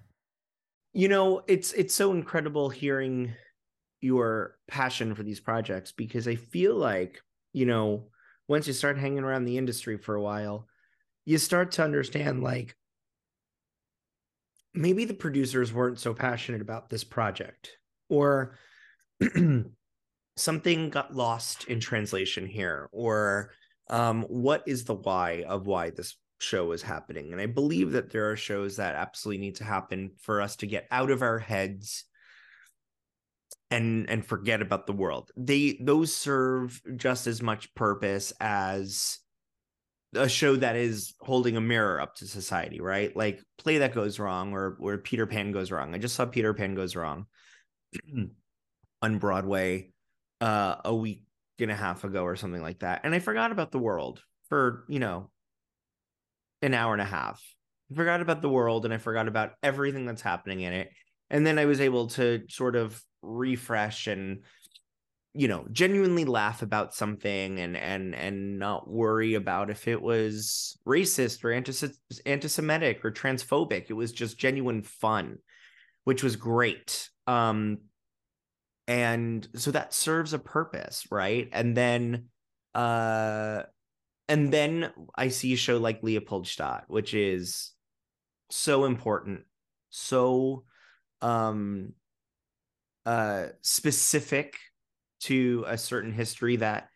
Speaker 5: you know it's it's so incredible hearing your passion for these projects because i feel like you know once you start hanging around the industry for a while you start to understand like maybe the producers weren't so passionate about this project or something got lost in translation here or um, what is the why of why this show is happening. And I believe that there are shows that absolutely need to happen for us to get out of our heads and and forget about the world. They those serve just as much purpose as a show that is holding a mirror up to society, right? Like play that goes wrong or or Peter Pan goes wrong. I just saw Peter Pan goes wrong on Broadway uh a week and a half ago or something like that. And I forgot about the world for, you know, an hour and a half. I forgot about the world and I forgot about everything that's happening in it. And then I was able to sort of refresh and you know genuinely laugh about something and and and not worry about if it was racist or anti- anti-semitic or transphobic it was just genuine fun which was great um and so that serves a purpose right and then uh and then i see a show like leopoldstadt which is so important so um uh specific to a certain history that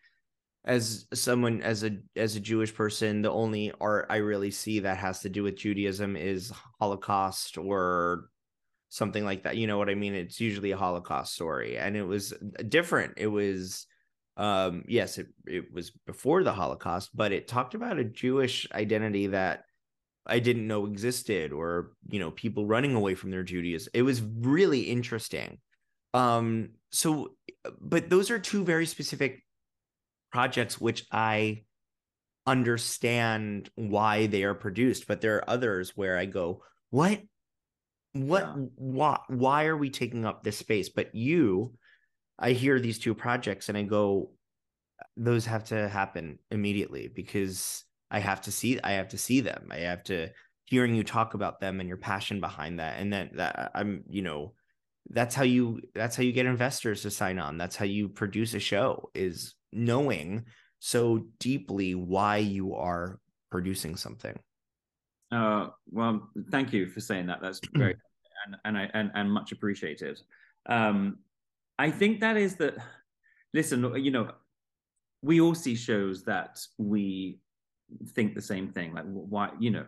Speaker 5: as someone as a as a Jewish person, the only art I really see that has to do with Judaism is Holocaust or something like that. You know what I mean? It's usually a Holocaust story, and it was different. It was, um, yes, it it was before the Holocaust, but it talked about a Jewish identity that I didn't know existed, or you know, people running away from their Judaism. It was really interesting. Um, so but those are two very specific projects which I understand why they are produced, but there are others where I go, what what yeah. why why are we taking up this space? But you, I hear these two projects and I go, those have to happen immediately because I have to see I have to see them. I have to hearing you talk about them and your passion behind that. And then that I'm, you know, that's how you that's how you get investors to sign on that's how you produce a show is knowing so deeply why you are producing something
Speaker 4: uh well thank you for saying that that's very and and i and, and much appreciated um i think that is that listen you know we all see shows that we think the same thing like why you know.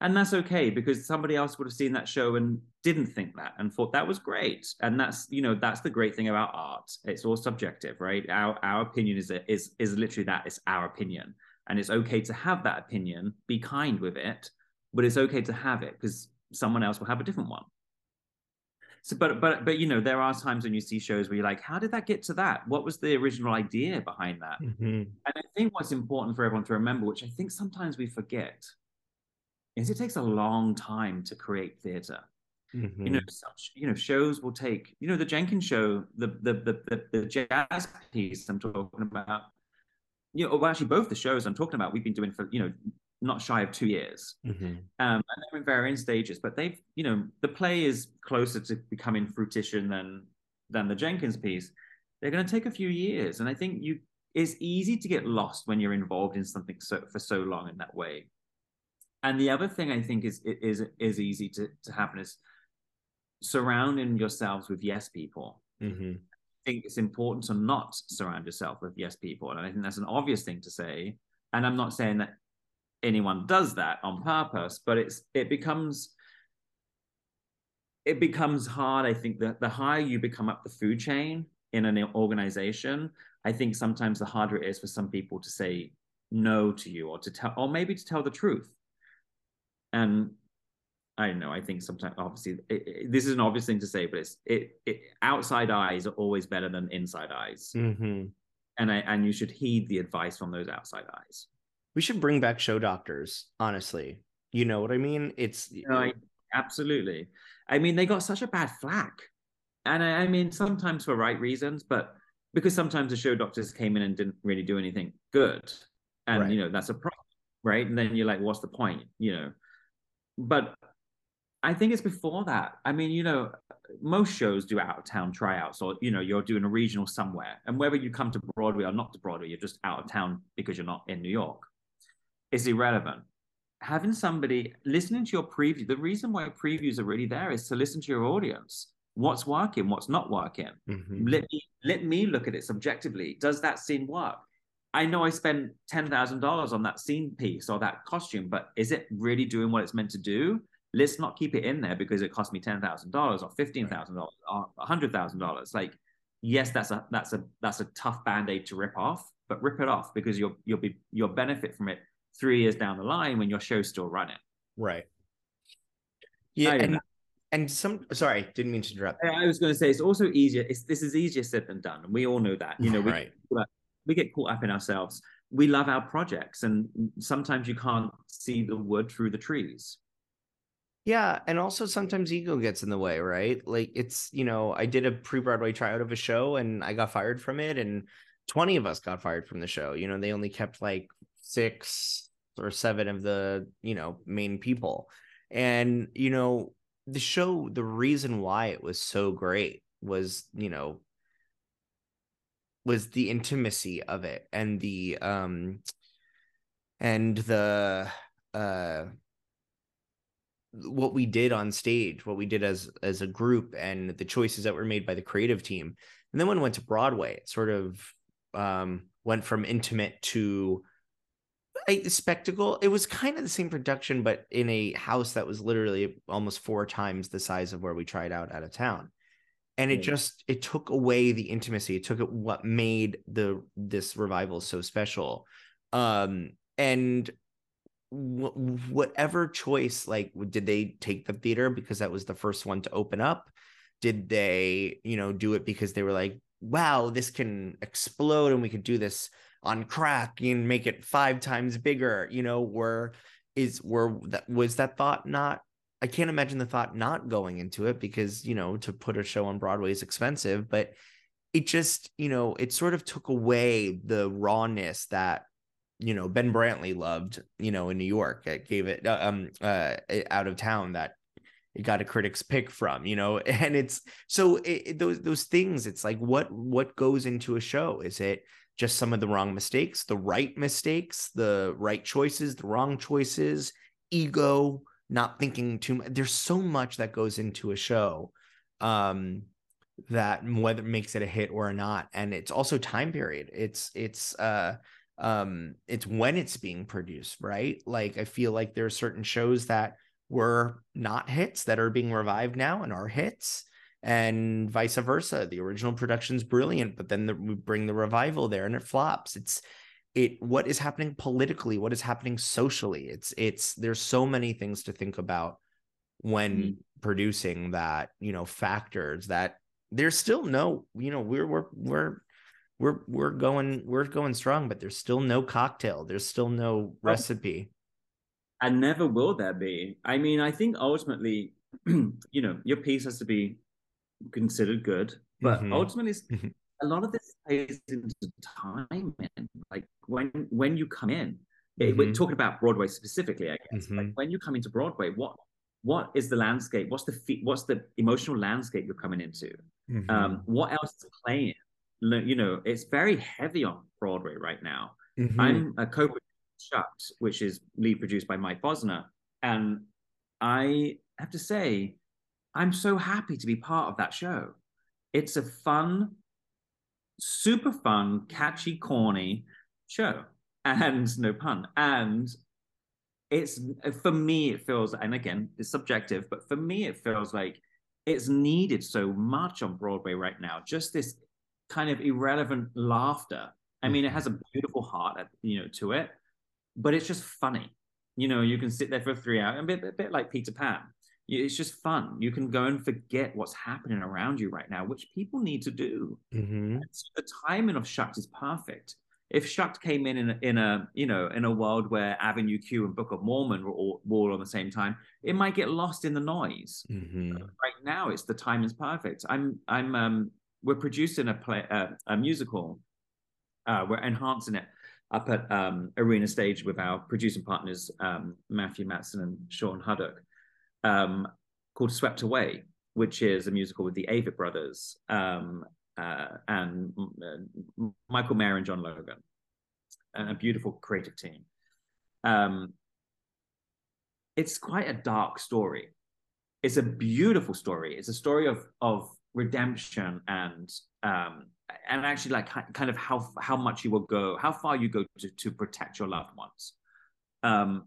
Speaker 4: And that's okay because somebody else would have seen that show and didn't think that and thought that was great. And that's you know that's the great thing about art. It's all subjective right? Our our opinion is is is literally that it's our opinion. And it's okay to have that opinion be kind with it but it's okay to have it because someone else will have a different one so but but but you know there are times when you see shows where you're like how did that get to that what was the original idea behind that mm-hmm. and i think what's important for everyone to remember which i think sometimes we forget is it takes a long time to create theater. Mm-hmm. You know, such you know shows will take. You know, the Jenkins show, the the the the, the jazz piece I'm talking about. You know, well, actually, both the shows I'm talking about, we've been doing for you know not shy of two years, mm-hmm. um, and they're in varying stages. But they've, you know, the play is closer to becoming fruition than than the Jenkins piece. They're going to take a few years, and I think you it's easy to get lost when you're involved in something so for so long in that way. And the other thing I think is is is easy to to happen is surrounding yourselves with yes people. Mm-hmm. I think it's important to not surround yourself with yes people, and I think that's an obvious thing to say. And I'm not saying that anyone does that on purpose, but it's it becomes it becomes hard. I think that the higher you become up the food chain in an organization, I think sometimes the harder it is for some people to say no to you or to tell or maybe to tell the truth and I don't know. I think sometimes, obviously, it, it, this is an obvious thing to say, but it's it, it outside eyes are always better than inside eyes, mm-hmm. and I and you should heed the advice from those outside eyes.
Speaker 5: We should bring back show doctors. Honestly, you know what I mean? It's
Speaker 4: no, I, absolutely. I mean, they got such a bad flack, and I, I mean, sometimes for right reasons, but because sometimes the show doctors came in and didn't really do anything good, and right. you know that's a problem, right? And then you're like, what's the point? You know but I think it's before that. I mean, you know, most shows do out of town tryouts, or you know, you're doing a regional somewhere, and whether you come to Broadway or not to Broadway, you're just out of town because you're not in New York. It's irrelevant. Having somebody listening to your preview, the reason why previews are really there is to listen to your audience. What's working, what's not working. Mm-hmm. Let me let me look at it subjectively. Does that scene work? I know I spent ten thousand dollars on that scene piece or that costume, but is it really doing what it's meant to do? Let's not keep it in there because it cost me ten thousand dollars or fifteen thousand dollars or hundred thousand dollars. Like, yes, that's a that's a that's a tough band aid to rip off, but rip it off because you'll you'll be you'll benefit from it three years down the line when your show's still running.
Speaker 5: Right. Yeah, and, and some sorry, didn't mean to interrupt.
Speaker 4: I was going to say it's also easier. It's this is easier said than done, and we all know that. You know, we, right we get caught up in ourselves. we love our projects, and sometimes you can't see the wood through the trees.
Speaker 5: Yeah, and also sometimes ego gets in the way, right? Like it's, you know, I did a pre-Broadway tryout of a show and I got fired from it and 20 of us got fired from the show. You know, they only kept like 6 or 7 of the, you know, main people. And, you know, the show the reason why it was so great was, you know, was the intimacy of it and the um and the uh what we did on stage, what we did as as a group, and the choices that were made by the creative team. And then when it went to Broadway, it sort of um, went from intimate to a spectacle. It was kind of the same production, but in a house that was literally almost four times the size of where we tried out out of town. And it just it took away the intimacy. It took it what made the this revival so special. Um, and whatever choice like did they take the theater because that was the first one to open up did they you know do it because they were like wow this can explode and we could do this on crack and make it five times bigger you know were is were that was that thought not i can't imagine the thought not going into it because you know to put a show on broadway is expensive but it just you know it sort of took away the rawness that you know Ben Brantley loved, you know, in New York. It gave it uh, um uh out of town that it got a critic's pick from, you know, and it's so it, those those things. It's like what what goes into a show? Is it just some of the wrong mistakes, the right mistakes, the right choices, the wrong choices, ego, not thinking too much. There's so much that goes into a show. Um, that whether makes it a hit or not and it's also time period it's it's uh um it's when it's being produced right like i feel like there are certain shows that were not hits that are being revived now and are hits and vice versa the original production's brilliant but then the, we bring the revival there and it flops it's it what is happening politically what is happening socially it's it's there's so many things to think about when mm-hmm. producing that you know factors that there's still no you know we're we're we're we're we're going we're going strong, but there's still no cocktail. There's still no recipe.
Speaker 4: And never will there be. I mean, I think ultimately, you know, your piece has to be considered good, but mm-hmm. ultimately, mm-hmm. a lot of this plays into timing. Like when when you come in, mm-hmm. we're talking about Broadway specifically, I guess. Like mm-hmm. when you come into Broadway, what what is the landscape? What's the what's the emotional landscape you're coming into? Mm-hmm. Um, what else is playing? you know, it's very heavy on Broadway right now. Mm-hmm. I'm a co Shucked, which is lead produced by Mike Bosner. And I have to say, I'm so happy to be part of that show. It's a fun, super fun, catchy, corny show. And no pun. And it's for me, it feels, and again, it's subjective, but for me, it feels like it's needed so much on Broadway right now. Just this kind of irrelevant laughter. I mean, it has a mm-hmm. beautiful heart, you know, to it, but it's just funny. You know, you can sit there for three hours, a bit, a bit like Peter Pan. It's just fun. You can go and forget what's happening around you right now, which people need to do. Mm-hmm. So the timing of Shucked is perfect. If Shucked came in in a, in a you know in a world where Avenue Q and Book of Mormon were all, were all on the same time, it might get lost in the noise. Mm-hmm. Right now, it's the time is perfect. I'm I'm um we're producing a play, uh, a musical. Uh, we're enhancing it up at um, Arena Stage with our producing partners um, Matthew Masten and Sean Hudock, um, called Swept Away, which is a musical with the Avett brothers um, uh, and uh, Michael Mayer and John Logan, a beautiful creative team. Um, it's quite a dark story. It's a beautiful story. It's a story of of redemption and um and actually like kind of how how much you will go how far you go to, to protect your loved ones um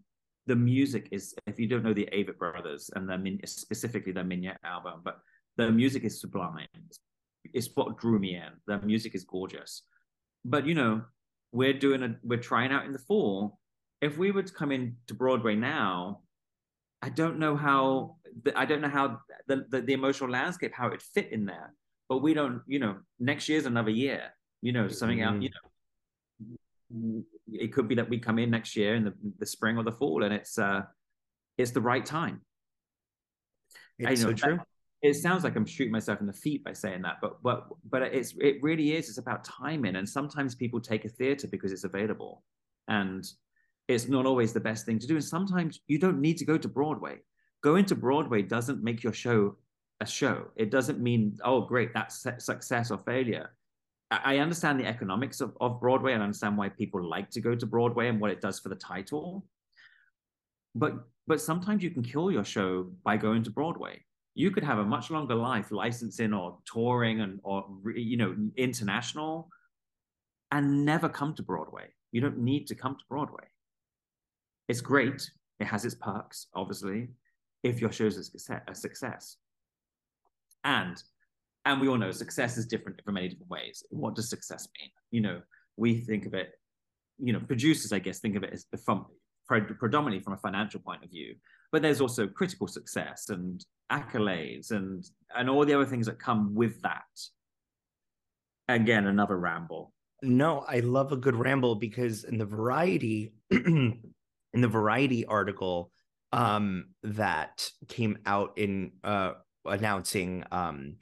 Speaker 4: the music is if you don't know the Avett brothers and their min- specifically their Mignonette album but the music is sublime it's what drew me in the music is gorgeous but you know we're doing a we're trying out in the fall if we were to come in to broadway now I don't know how I don't know how the, the, the emotional landscape how it fit in there. But we don't, you know, next year's another year. You know, something mm-hmm. out. You know, it could be that we come in next year in the, the spring or the fall and it's uh it's the right time.
Speaker 5: It's so true.
Speaker 4: it sounds like i'm shooting myself in the feet by saying that but but but it's it really is it's about timing and sometimes people take a theater because it's available and it's not always the best thing to do and sometimes you don't need to go to broadway. Going to broadway doesn't make your show a show. It doesn't mean oh great that's success or failure I understand the economics of, of Broadway and understand why people like to go to Broadway and what it does for the title. But but sometimes you can kill your show by going to Broadway. You could have a much longer life licensing or touring and or you know international and never come to Broadway. You don't need to come to Broadway. It's great. It has its perks, obviously, if your show's a success. And and we all know success is different from many different ways. What does success mean? You know, we think of it, you know, producers, I guess, think of it as from predominantly from a financial point of view, but there's also critical success and accolades and and all the other things that come with that. Again, another ramble.
Speaker 5: No, I love a good ramble because in the variety, in the variety article um, that came out in uh, announcing um,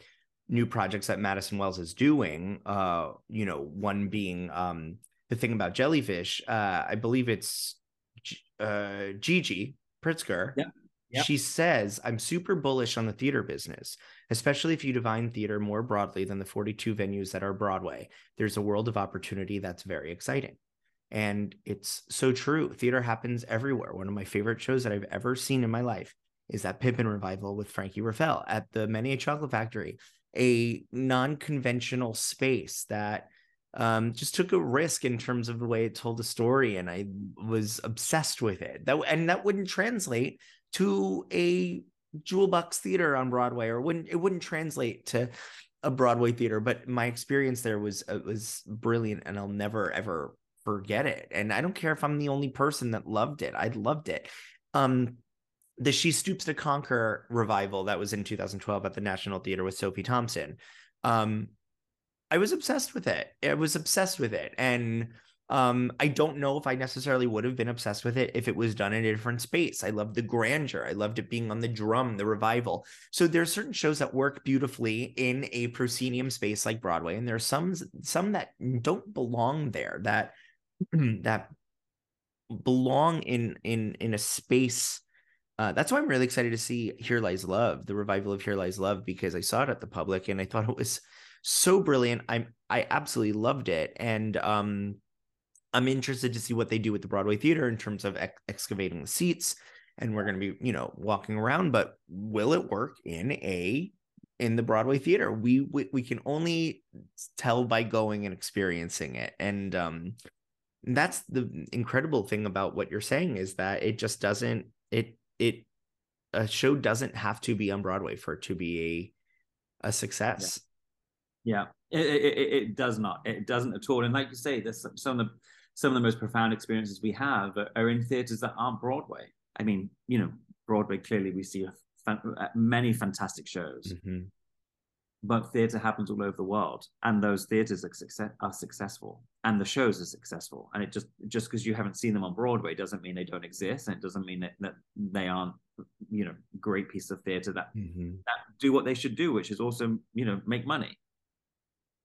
Speaker 5: new projects that Madison Wells is doing. Uh, you know, one being um, the thing about jellyfish. Uh, I believe it's uh, Gigi Pritzker.
Speaker 4: Yeah. Yep.
Speaker 5: She says, I'm super bullish on the theater business, especially if you define theater more broadly than the 42 venues that are Broadway. There's a world of opportunity that's very exciting. And it's so true. Theater happens everywhere. One of my favorite shows that I've ever seen in my life is that Pippin revival with Frankie Ruffelle at the Menier Chocolate Factory a non-conventional space that um, just took a risk in terms of the way it told the story, and I was obsessed with it. That and that wouldn't translate to a Jewel Box Theater on Broadway, or wouldn't it wouldn't translate to a Broadway theater. But my experience there was uh, was brilliant, and I'll never ever forget it. And I don't care if I'm the only person that loved it. I loved it. Um, the She Stoops to Conquer revival that was in 2012 at the National Theater with Sophie Thompson. Um, I was obsessed with it. I was obsessed with it. And um, I don't know if I necessarily would have been obsessed with it if it was done in a different space. I loved the grandeur. I loved it being on the drum, the revival. So there are certain shows that work beautifully in a proscenium space like Broadway, and there are some some that don't belong there. That that belong in in in a space uh, that's why I'm really excited to see Here Lies Love, the revival of Here Lies Love, because I saw it at the public and I thought it was so brilliant. I'm I absolutely loved it, and um, I'm interested to see what they do with the Broadway theater in terms of ex- excavating the seats, and we're going to be you know walking around. But will it work in a in the Broadway theater? We we, we can only tell by going and experiencing it, and um, that's the incredible thing about what you're saying is that it just doesn't it it a show doesn't have to be on Broadway for it to be a a success.
Speaker 4: Yeah, yeah. It, it, it, does not. It doesn't at all. And like you say, there's some of the some of the most profound experiences we have are in theaters that aren't Broadway. I mean, you know, Broadway clearly we see fan, many fantastic shows. Mm-hmm but theater happens all over the world and those theaters are, success, are successful and the shows are successful and it just just because you haven't seen them on broadway doesn't mean they don't exist and it doesn't mean that, that they aren't you know great piece of theater that mm-hmm. that do what they should do which is also you know make money.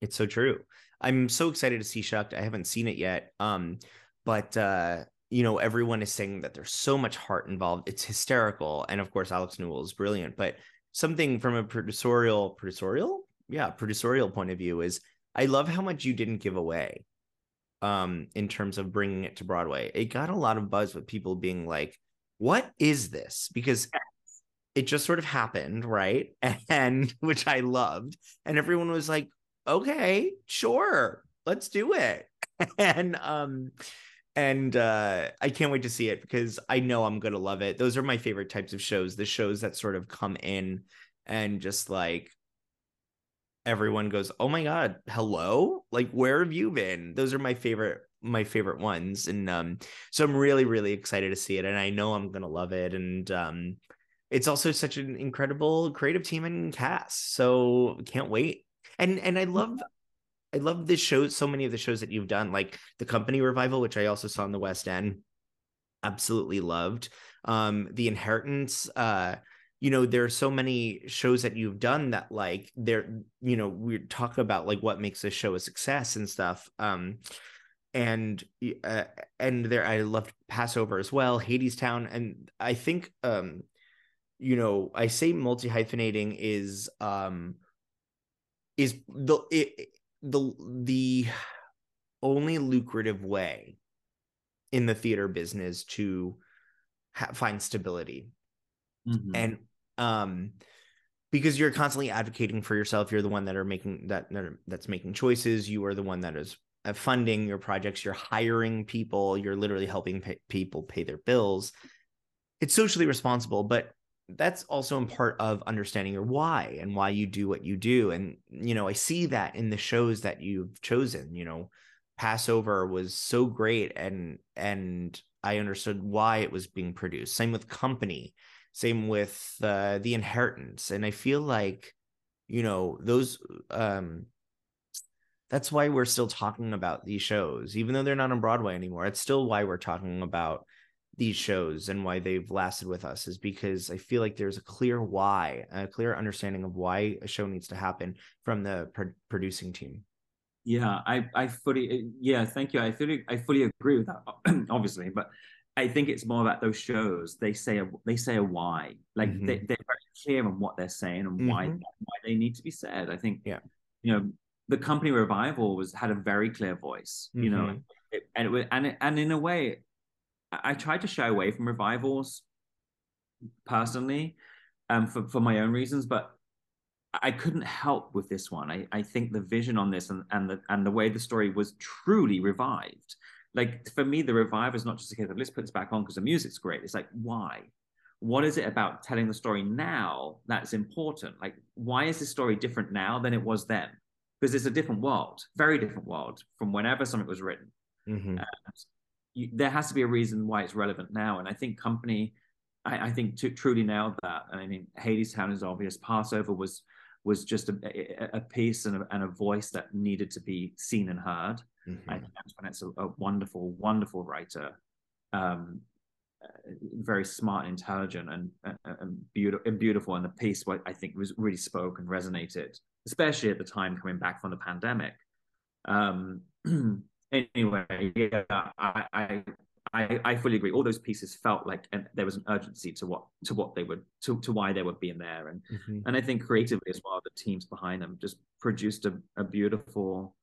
Speaker 5: It's so true. I'm so excited to see shucked. I haven't seen it yet um but uh you know everyone is saying that there's so much heart involved. It's hysterical and of course alex newell is brilliant but something from a producerial producerial yeah producerial point of view is i love how much you didn't give away um in terms of bringing it to broadway. It got a lot of buzz with people being like what is this? Because it just sort of happened right? And which i loved. And everyone was like okay sure let's do it. And um and uh, I can't wait to see it because I know I'm gonna love it. Those are my favorite types of shows. The shows that sort of come in and just like everyone goes, "Oh my god, hello! Like where have you been?" Those are my favorite my favorite ones, and um, so I'm really really excited to see it, and I know I'm gonna love it, and um, it's also such an incredible creative team and cast. So can't wait. And and I love I love this show. So many of the shows that you've done, like the Company revival, which I also saw in the West End, absolutely loved. Um, the Inheritance. Uh, you know, there are so many shows that you've done that, like, they're, you know, we talk about like what makes a show a success and stuff. Um, and uh, and there I loved Pass Over as well, Hadestown, and I think um, you know, I say multi hyphenating is um is the it, the the only lucrative way in the theater business to ha- find stability mm-hmm. and um because you're constantly advocating for yourself you're the one that are making that, that are, that's making choices you are the one that is uh, funding your projects you're hiring people you're literally helping pay, people pay their bills it's socially responsible but that's also in part of understanding your why and why you do what you do. And you know i see that in the shows that you've chosen you know Pass Over was so great and and i understood why it was being produced. Same with company same with uh, the inheritance. And i feel like you know those um that's why we're still talking about these shows. Even though they're not on broadway anymore it's still why we're talking about these shows and why they've lasted with us is because I feel like there's a clear why, a clear understanding of why a show needs to happen from the pro- producing team.
Speaker 4: Yeah, I I fully yeah, thank you. I fully I fully agree with that, obviously, but I think it's more about those shows. They say a they say a why, like mm-hmm. they they're very clear on what they're saying and mm-hmm. why why they need to be said. I think
Speaker 5: yeah,
Speaker 4: you know, the company revival was had a very clear voice, you mm-hmm. know, it, and it was and it, and in a way, I tried to shy away from revivals personally, um, for for my own reasons, but I couldn't help with this one. I, I think the vision on this and, and the and the way the story was truly revived. Like for me, the revive is not just a case of let's put this back on because the music's great. It's like why? What is it about telling the story now that's important? Like why is this story different now than it was then? Because it's a different world, very different world from whenever something was written. Mm-hmm you, there has to be a reason why it's relevant now. And I think company, I, I think t- truly nailed that. And I mean, Hadestown is obvious. Pass Over was was just a, a piece and a, and a, voice that needed to be seen and heard. Mm-hmm. I think that's when it's a, a wonderful, wonderful writer, um, uh, very smart, intelligent, and, and, beautiful. And beautiful. And the piece, what I think was really spoke and resonated, especially at the time coming back from the pandemic. Um, anyway, yeah, I, I I, I fully agree. All those pieces felt like and there was an urgency to what to what they would to, to why they were being there, and mm-hmm. and I think creatively as well, the teams behind them just produced a, a beautiful,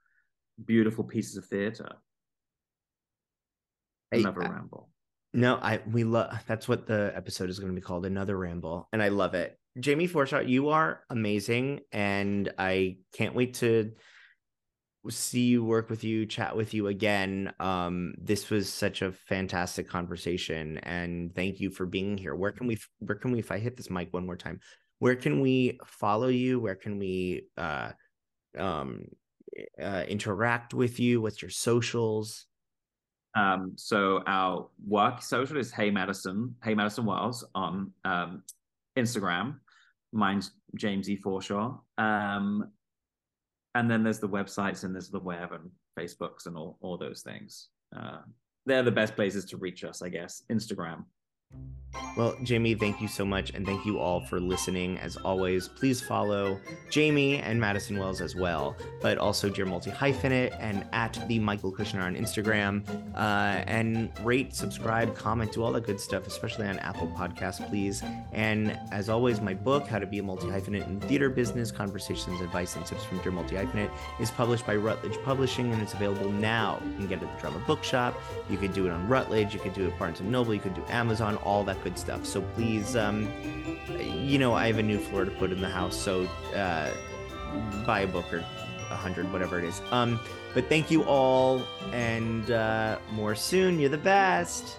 Speaker 4: beautiful pieces of theater. Another I, ramble.
Speaker 5: No, I we love that's what the episode is going to be called, another ramble, and I love it. Jamie Forshaw, you are amazing, and I can't wait to see you work with you chat with you again. Um this was such a fantastic conversation and thank you for being here. Where can we where can we if i hit this mic one more time where can we follow you? Where can we uh um uh, interact with you? What's your socials?
Speaker 4: Um so our work social is hey madison hey madison wells on um instagram. Mine's james e forshaw. Um and then there's the websites and there's the web and facebooks and all, all those things. Uh, they're the best places to reach us i guess. Instagram
Speaker 5: well, Jamie, thank you so much. And thank you all for listening. As always, please follow Jamie and Madison Wells as well, but also Dear Multi Hyphenate and at the Michael Kushner on Instagram. Uh, and rate, subscribe, comment, do all that good stuff, especially on Apple Podcasts, please. And as always, my book, How to Be a Multi Hyphenate in Theater Business Conversations, Advice, and Tips from Dear Multi Hyphenate, is published by Routledge Publishing and it's available now. You can get it at the Drama Bookshop. You could do it on Routledge. You could do it Barnes and Noble. You could do Amazon, all that good stuff. So please, um, you know, I have a new floor to put in the house, so uh, buy a book or a hundred, whatever it is. Um, but thank you all, and uh, more soon. You're the best.